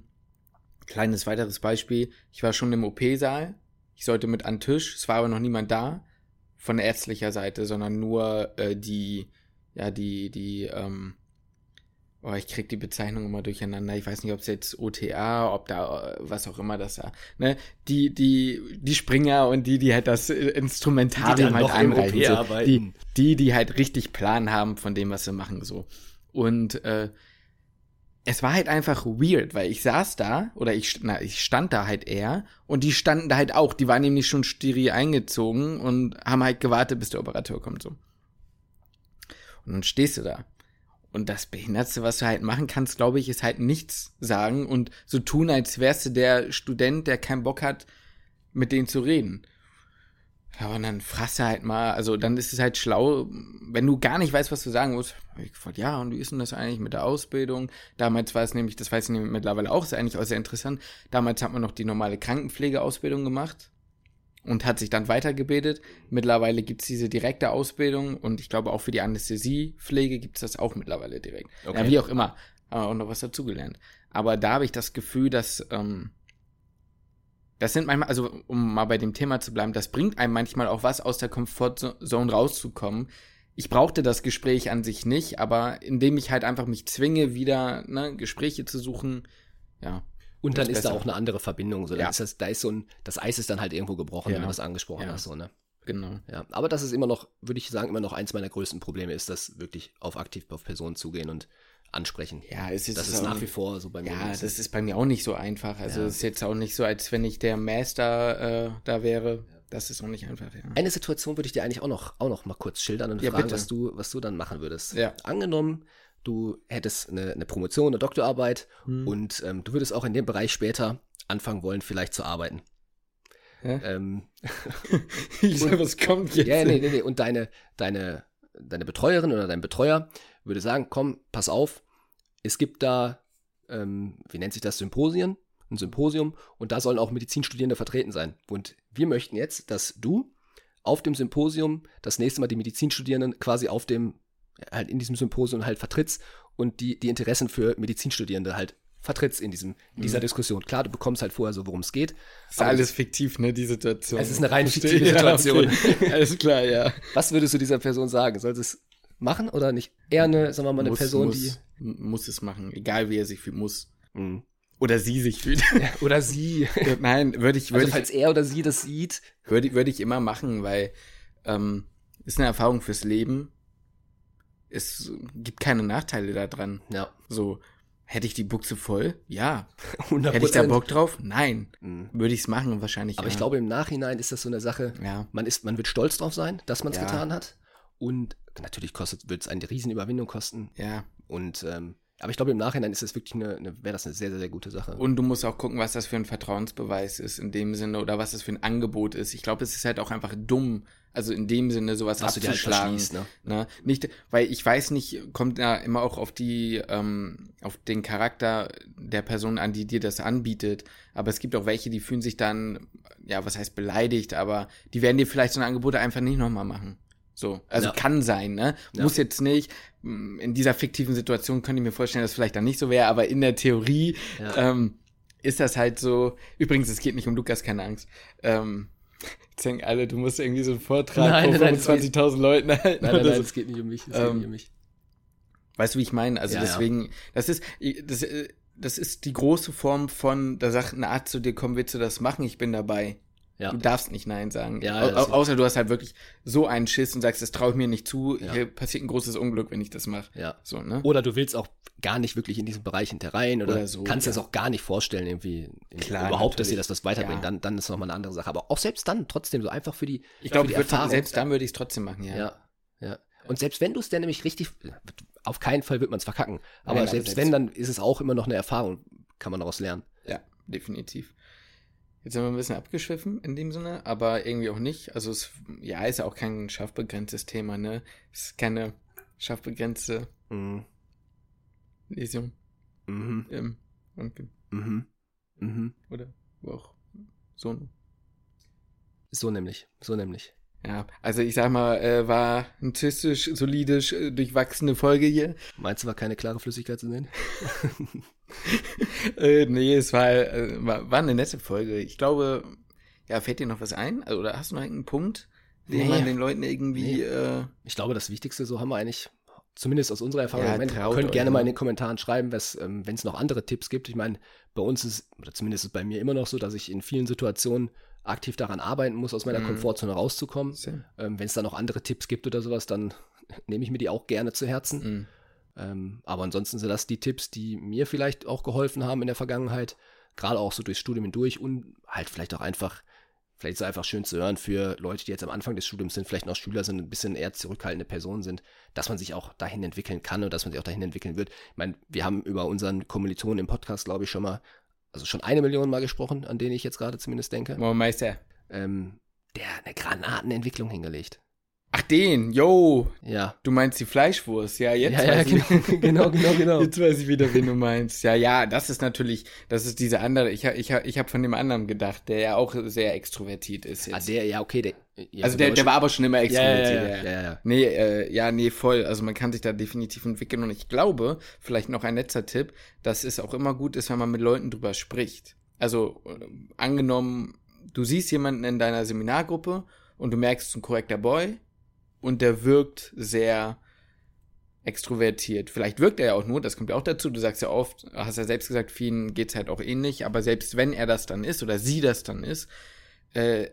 kleines weiteres Beispiel, ich war schon im OP-Saal, ich sollte mit an den Tisch, es war aber noch niemand da, von ärztlicher Seite, sondern nur äh, die, ja, die, die, ähm, oh, ich krieg die Bezeichnung immer durcheinander, ich weiß nicht, ob es jetzt OTA, ob da, äh, was auch immer das da, ne, die, die, die Springer und die, die halt das äh, Instrumentarium halt anreichen, so, die, die, die halt richtig Plan haben von dem, was sie machen, so. Und äh, es war halt einfach weird, weil ich saß da, oder ich, na, ich stand da halt eher, und die standen da halt auch, die waren nämlich schon steril eingezogen und haben halt gewartet, bis der Operateur kommt, so. Und dann stehst du da. Und das Behindertste, was du halt machen kannst, glaube ich, ist halt nichts sagen und so tun, als wärst du der Student, der keinen Bock hat, mit denen zu reden. Ja, und dann fragst du halt mal, also dann ist es halt schlau, wenn du gar nicht weißt, was du sagen musst. Ich gefragt, ja, und wie ist denn das eigentlich mit der Ausbildung? Damals war es nämlich, das weiß ich nämlich mittlerweile auch, ist eigentlich auch sehr interessant. Damals hat man noch die normale Krankenpflegeausbildung gemacht. Und hat sich dann weitergebildet. Mittlerweile gibt es diese direkte Ausbildung und ich glaube auch für die Anästhesiepflege gibt es das auch mittlerweile direkt. Okay. Ja, wie auch immer. Aber auch noch was dazugelernt. Aber da habe ich das Gefühl, dass ähm, das sind manchmal, also um mal bei dem Thema zu bleiben, das bringt einem manchmal auch was, aus der Komfortzone rauszukommen. Ich brauchte das Gespräch an sich nicht, aber indem ich halt einfach mich zwinge, wieder ne, Gespräche zu suchen, ja. Und dann Das ist da auch eine andere Verbindung. So, dann Ja. ist das, da ist so ein, das Eis ist dann halt irgendwo gebrochen, Ja. wenn du was angesprochen Ja. hast. So, ne? Genau. Ja, aber das ist immer noch, würde ich sagen, immer noch eins meiner größten Probleme ist, das wirklich auf aktiv auf Personen zugehen und ansprechen. Ja, es ist, das ist nach wie vor so bei mir. Ja, das ist bei mir auch nicht so einfach. Also es ist jetzt auch nicht so, als wenn ich der Master äh, da wäre. Das ist auch nicht einfach, ja. Eine Situation würde ich dir eigentlich auch noch, auch noch mal kurz schildern und Ja, fragen, bitte. was du, was du dann machen würdest. Ja. Angenommen, du hättest eine, eine Promotion, eine Doktorarbeit Hm. und ähm, du würdest auch in dem Bereich später anfangen wollen, vielleicht zu arbeiten. Ähm, *laughs* ich sag, was kommt jetzt? ja, nee, nee, nee. Und deine, deine, deine Betreuerin oder dein Betreuer würde sagen, komm, pass auf, es gibt da, ähm, wie nennt sich das, Symposien, ein Symposium und da sollen auch Medizinstudierende vertreten sein. Und wir möchten jetzt, dass du auf dem Symposium das nächste Mal die Medizinstudierenden quasi auf dem, halt in diesem Symposium halt vertrittst und die, die Interessen für Medizinstudierende halt vertrittst in, diesem, in dieser Mhm. Diskussion. Klar, du bekommst halt vorher so, worum es geht. Ist alles fiktiv, ne, die Situation. Es ist eine reine Verstehe. fiktive *laughs* Ja, Situation. okay. *laughs* Alles klar, ja. Was würdest du dieser Person sagen? Soll sie es machen oder nicht? Eher eine, sagen wir mal, eine muss, Person, muss, muss es machen, egal wie er sich fühlt, muss. die. Mhm. Oder sie sich fühlt. *laughs* Oder sie. Nein, würde ich, Also würde ich, falls er oder sie das sieht. würde, ich- würde ich immer machen, weil ähm, ist eine Erfahrung fürs Leben. Es gibt keine Nachteile daran. Ja, So, hätte ich die Buchse voll? Ja. *laughs* 100 Hätte ich da Bock drauf? Nein. Mhm. Würde ich es machen, wahrscheinlich. Aber ja. ich glaube, im Nachhinein ist das so eine Sache, Ja. man, ist, man wird stolz drauf sein, dass man es Ja. getan hat. Und natürlich kostet, wird es eine Riesenüberwindung kosten. Ja. Und ähm, aber ich glaube, im Nachhinein ist es wirklich eine, eine wäre das eine sehr, sehr, sehr gute Sache. Und du musst auch gucken, was das für ein Vertrauensbeweis ist in dem Sinne oder was das für ein Angebot ist. Ich glaube, es ist halt auch einfach dumm, also in dem Sinne sowas was du dir halt abzuschlagen. ne? Ne? Nicht, weil ich weiß nicht, kommt da immer auch auf die, ähm, auf den Charakter der Person an, die dir das anbietet. Aber es gibt auch welche, die fühlen sich dann, ja, was heißt beleidigt, aber die werden dir vielleicht so eine Angebote einfach nicht nochmal machen. So, also Ja. kann sein, ne? Ja. Muss jetzt nicht. Mm, In dieser fiktiven Situation könnte ich mir vorstellen, dass es vielleicht dann nicht so wäre, aber in der Theorie Ja. ähm, ist das halt so. Übrigens, es geht nicht um Lukas, keine Angst. Ähm, jetzt denken alle, du musst irgendwie so einen Vortrag Nein, vor nein, das 25.000 Leuten halten. Nein, nein, nein, so. es geht nicht um mich. Es Ähm, geht nicht um mich. Weißt du, wie ich meine? Also Ja, deswegen, das ist, das, äh, das ist die große Form von, da sagt ein Arzt zu dir, komm, willst du das machen? Ich bin dabei. Ja. Du darfst nicht Nein sagen. Ja, Au außer du hast halt wirklich so einen Schiss und sagst, das traue ich mir nicht zu. Ja. Hier passiert ein großes Unglück, wenn ich das mache. Ja. So, ne? Oder du willst auch gar nicht wirklich in diesen Bereich hinterrein oder, Oder so, kannst ja. das auch gar nicht vorstellen, irgendwie Klar, überhaupt, dass dir natürlich. das was weiterbringt. Dann, dann ist nochmal eine andere Sache. Aber auch selbst dann trotzdem so einfach für die, Ich glaube, selbst dann würde ich es trotzdem machen, ja. Ja, ja. Und selbst wenn du es dann nämlich richtig, auf keinen Fall wird man es verkacken. Aber Nein, aber selbst, selbst- wenn, dann ist es auch immer noch eine Erfahrung, kann man daraus lernen. Ja, definitiv. Jetzt sind wir ein bisschen abgeschwiffen in dem Sinne, aber irgendwie auch nicht. Also es ja, ist ja auch kein schaffbegrenztes Thema, ne? Es ist keine schaffbegrenzte Mhm. Lesung Mhm. im und, Mhm. Mhm. oder wo auch so. So nämlich, so nämlich. Ja, also ich sag mal, äh, war ein zistisch, solidisch, äh, durchwachsene Folge hier. Meinst du, war keine klare Flüssigkeit zu sehen? *laughs* äh, nee, es war, äh, war, war eine nette Folge. Ich glaube, ja, fällt dir noch was ein? Also, Oder hast du noch irgendeinen Punkt, den Nee. man den Leuten irgendwie, Nee. äh, Ich glaube, das Wichtigste, so haben wir eigentlich, zumindest aus unserer Erfahrung, Ja, Moment, könnt gerne mal ne? in den Kommentaren schreiben, ähm, wenn es noch andere Tipps gibt. Ich meine, bei uns ist, oder zumindest ist es bei mir immer noch so, dass ich in vielen Situationen aktiv daran arbeiten muss, aus meiner Mhm. Komfortzone rauszukommen. Ähm, wenn es da noch andere Tipps gibt oder sowas, dann *laughs* nehme ich mir die auch gerne zu Herzen. Mhm. Ähm, aber ansonsten sind das die Tipps, die mir vielleicht auch geholfen haben in der Vergangenheit, gerade auch so durchs Studium hindurch und halt vielleicht auch einfach, vielleicht ist es einfach schön zu hören für Leute, die jetzt am Anfang des Studiums sind, vielleicht noch Schüler sind, ein bisschen eher zurückhaltende Personen sind, dass man sich auch dahin entwickeln kann und dass man sich auch dahin entwickeln wird. Ich meine, wir haben über unseren Kommilitonen im Podcast, glaube ich, schon mal, also schon eine Million Mal gesprochen, an denen ich jetzt gerade zumindest denke, Moin Meister. ähm, der eine Granatenentwicklung hingelegt. Ach, den, yo. Ja. Du meinst die Fleischwurst, ja, jetzt Ja, ja, weiß ich, genau, *laughs* genau, genau, genau. Jetzt weiß ich wieder, wen du meinst. Ja, ja, das ist natürlich, das ist diese andere, ich, ich, ich habe von dem anderen gedacht, der ja auch sehr extrovertiert ist Ah, jetzt. der, ja, okay, der. Ja, also der, der war aber schon immer schon- ja, ja, ja, ja, ja. Nee, äh, ja, nee, voll. Also man kann sich da definitiv entwickeln und ich glaube, vielleicht noch ein letzter Tipp, dass es auch immer gut ist, wenn man mit Leuten drüber spricht. Also äh, angenommen, du siehst jemanden in deiner Seminargruppe und du merkst, es ist ein korrekter Boy und der wirkt sehr extrovertiert. Vielleicht wirkt er ja auch nur, das kommt ja auch dazu, du sagst ja oft, hast ja selbst gesagt, vielen geht's halt auch ähnlich, aber selbst wenn er das dann ist oder sie das dann ist, äh,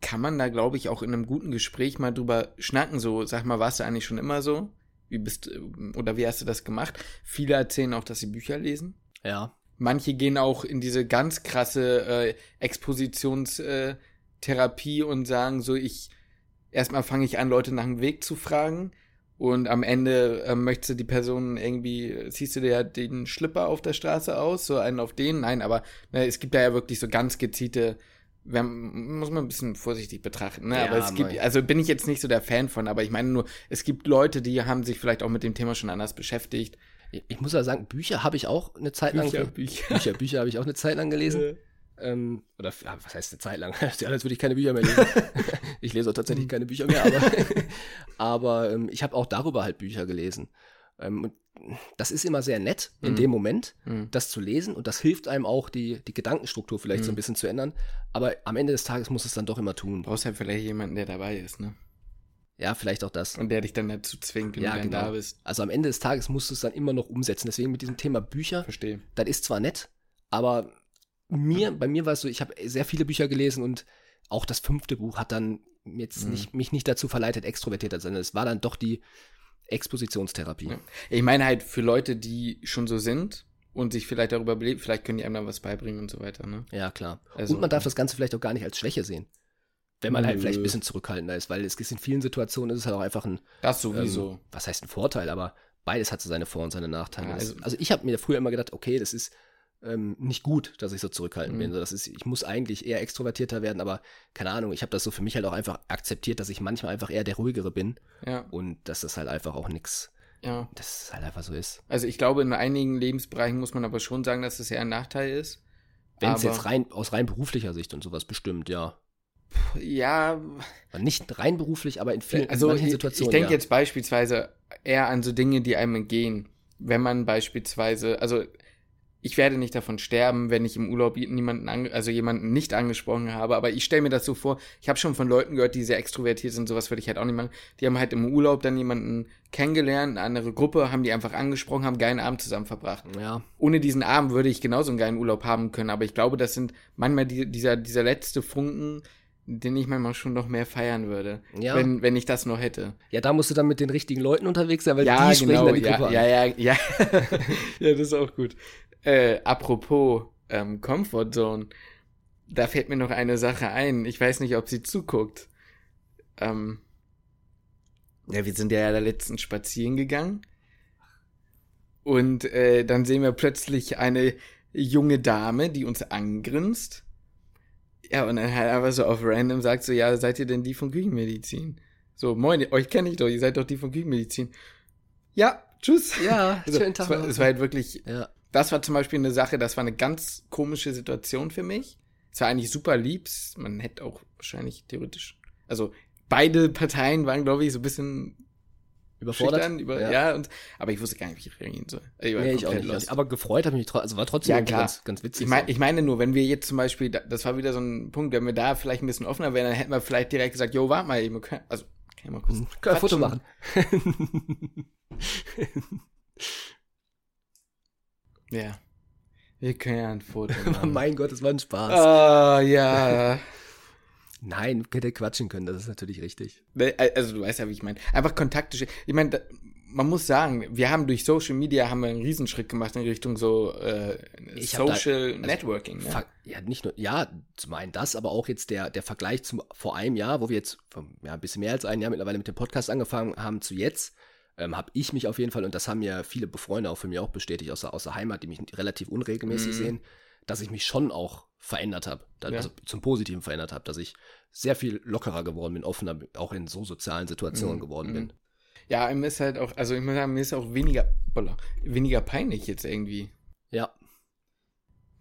kann man da, glaube ich, auch in einem guten Gespräch mal drüber schnacken. So, sag mal, warst du eigentlich schon immer so? Wie bist oder wie hast du das gemacht? Viele erzählen auch, dass sie Bücher lesen. Ja. Manche gehen auch in diese ganz krasse äh, Expositionstherapie äh, und sagen so, ich erstmal fange ich an, Leute nach dem Weg zu fragen. Und am Ende äh, möchtest du die Person irgendwie, ziehst du dir den Schlipper auf der Straße aus, so einen auf den? Nein, aber äh, es gibt da ja wirklich so ganz gezielte, wenn, muss man ein bisschen vorsichtig betrachten, ne? Ja, aber es gibt, also bin ich jetzt nicht so der Fan von, aber ich meine nur, es gibt Leute, die haben sich vielleicht auch mit dem Thema schon anders beschäftigt. Ich, muss ja sagen, Bücher habe ich auch eine Zeit lang. Bücher, Bücher. Bücher, Bücher habe ich auch eine Zeit lang gelesen. Ähm, oder ja, was heißt eine Zeit lang? *laughs* Ja, Als würde ich keine Bücher mehr lesen. *laughs* ich lese auch tatsächlich keine Bücher mehr, aber, *laughs* aber ähm, ich habe auch darüber halt Bücher gelesen. Ähm, und das ist immer sehr nett in Mhm. dem Moment, Mhm. das zu lesen und das hilft einem auch, die, die Gedankenstruktur vielleicht so ein Mhm. bisschen zu ändern. Aber am Ende des Tages muss es dann doch immer Du tun. brauchst halt vielleicht jemanden, der dabei ist, ne? Ja, vielleicht auch das. Und der dich dann dazu zwingt, wenn Ja, du dann genau. da bist. Also am Ende des Tages musst du es dann immer noch umsetzen. Deswegen mit diesem Thema Bücher, Verstehe. das ist zwar nett, aber mir, bei mir war es so, ich habe sehr viele Bücher gelesen und auch das fünfte Buch hat dann jetzt Mhm. nicht, mich nicht dazu verleitet, extrovertierter zu sein. Es war dann doch die Expositionstherapie. Ja. Ich meine halt für Leute, die schon so sind und sich vielleicht darüber beleben, vielleicht können die einem dann was beibringen und so weiter, ne? Ja, klar. Also- und man darf das Ganze vielleicht auch gar nicht als Schwäche sehen. Wenn man halt Nö. vielleicht ein bisschen zurückhaltender ist, weil es ist in vielen Situationen ist es halt auch einfach ein, Das sowieso. ähm, was heißt ein Vorteil, aber beides hat so seine Vor- und seine Nachteile. Ja, also- also, ich habe mir früher immer gedacht, okay, das ist ähm, nicht gut, dass ich so zurückhaltend Mhm. bin. So, Das ist, ich muss eigentlich eher extrovertierter werden, aber keine Ahnung, ich habe das so für mich halt auch einfach akzeptiert, dass ich manchmal einfach eher der ruhigere bin ja, und dass das halt einfach auch nix, ja. dass es halt einfach so ist. Also ich glaube, in einigen Lebensbereichen muss man aber schon sagen, dass es eher ein Nachteil ist. Wenn es jetzt rein aus rein beruflicher Sicht und sowas bestimmt, ja. Ja, Nicht rein beruflich, aber in vielen also in Situationen. ich denke ja. jetzt beispielsweise eher an so Dinge, die einem entgehen. Wenn man beispielsweise, also ich werde nicht davon sterben, wenn ich im Urlaub niemanden, also jemanden nicht angesprochen habe, aber ich stelle mir das so vor, ich habe schon von Leuten gehört, die sehr extrovertiert sind, sowas würde ich halt auch nicht machen. Die haben halt im Urlaub dann jemanden kennengelernt, eine andere Gruppe, haben die einfach angesprochen, haben einen geilen Abend zusammen verbracht. Ja, Ohne diesen Abend würde ich genauso einen geilen Urlaub haben können, aber ich glaube, das sind manchmal die, dieser, dieser letzte Funken, den ich manchmal schon noch mehr feiern würde, Ja. wenn, wenn ich das noch hätte. ja, da musst du dann mit den richtigen Leuten unterwegs sein, weil Ja, die sprechen genau, dann die ja, Gruppe ja, an. ja, ja, ja, *laughs* das ist auch gut. Äh, apropos ähm, Comfort Zone, da fällt mir noch eine Sache ein. Ich weiß nicht, ob sie zuguckt. Ähm, ja, wir sind ja da letztens spazieren gegangen und äh, dann sehen wir plötzlich eine junge Dame, die uns angrinst. Ja, und dann halt einfach so auf random sagt so, ja, seid ihr denn die von Küchenmedizin? So, moin, euch kenne ich doch, ihr seid doch die von Küchenmedizin. Ja, tschüss. Ja, *laughs* Also, schönen es, Tag. war, noch. es war halt wirklich, ja. Das war zum Beispiel eine Sache, das war eine ganz komische Situation für mich. Es war eigentlich super lieb, man hätte auch wahrscheinlich theoretisch, also beide Parteien waren, glaube ich, so ein bisschen Überfordert? schüchtern, über, ja. Ja. und, aber ich wusste gar nicht, wie ich reagieren soll. Ich Nee, ich auch nicht. lost. Aber gefreut habe ich mich trotzdem. Also war trotzdem Ja, klar. ganz, ganz witzig. Ich, mein, ich meine nur, wenn wir jetzt zum Beispiel, da- das war wieder so ein Punkt, wenn wir da vielleicht ein bisschen offener wären, dann hätten wir vielleicht direkt gesagt, jo, warte mal eben, können, also, kann ich mal kurz Können wir ein Foto machen. *laughs* Ja. Wir können ja ein Foto *laughs* machen. mein Gott, das war ein Spaß. Ah, ja. *laughs* Nein, hätte quatschen können, das ist natürlich richtig. Ne, Also du weißt ja, wie ich meine. Einfach Kontakte. Ich meine, man muss sagen, wir haben durch Social Media haben wir einen Riesenschritt gemacht in Richtung so äh, hab da- Social also, Networking. Ne? Ja, nicht nur, ja, zum einen das, aber auch jetzt der, der Vergleich zum, vor einem Jahr, wo wir jetzt, ja, ein bisschen mehr als ein Jahr mittlerweile mit dem Podcast angefangen haben, zu jetzt, ähm, habe ich mich auf jeden Fall, und das haben ja viele Freunde auch für mich auch bestätigt aus der, aus der Heimat, die mich relativ unregelmäßig Mhm. sehen, dass ich mich schon auch verändert habe, Ja. also zum Positiven verändert habe, dass ich sehr viel lockerer geworden bin, offener, auch in so sozialen Situationen Mhm, geworden mhm. bin. Ja, einem ist halt auch, also ich muss sagen, mir ist auch weniger, weniger peinlich jetzt irgendwie. Ja,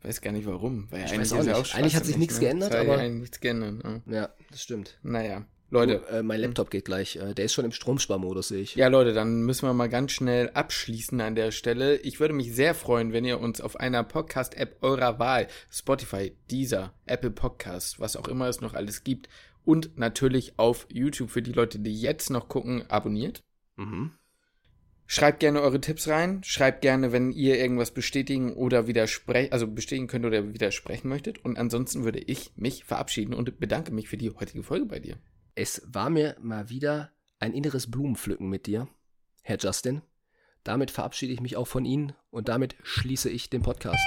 Weiß gar nicht warum. Weil Ich eigentlich weiß auch ja nicht. Eigentlich hat sich nichts ne? geändert, aber- nichts geändert. Ja. ja, das stimmt. Naja, Leute. Du, äh, mein Laptop geht gleich. Äh, der ist schon im Stromsparmodus, sehe ich. Ja, Leute, dann müssen wir mal ganz schnell abschließen an der Stelle. Ich würde mich sehr freuen, wenn ihr uns auf einer Podcast-App eurer Wahl, Spotify, Deezer, Apple Podcast, was auch immer es noch alles gibt, und natürlich auf YouTube für die Leute, die jetzt noch gucken, abonniert. Mhm. Schreibt gerne eure Tipps rein. Schreibt gerne, wenn ihr irgendwas bestätigen oder widersprechen, also bestätigen könnt oder widersprechen möchtet. Und ansonsten würde ich mich verabschieden und bedanke mich für die heutige Folge bei dir. Es war mir mal wieder ein inneres Blumenpflücken mit dir, Herr Justin. Damit verabschiede ich mich auch von Ihnen und damit schließe ich den Podcast.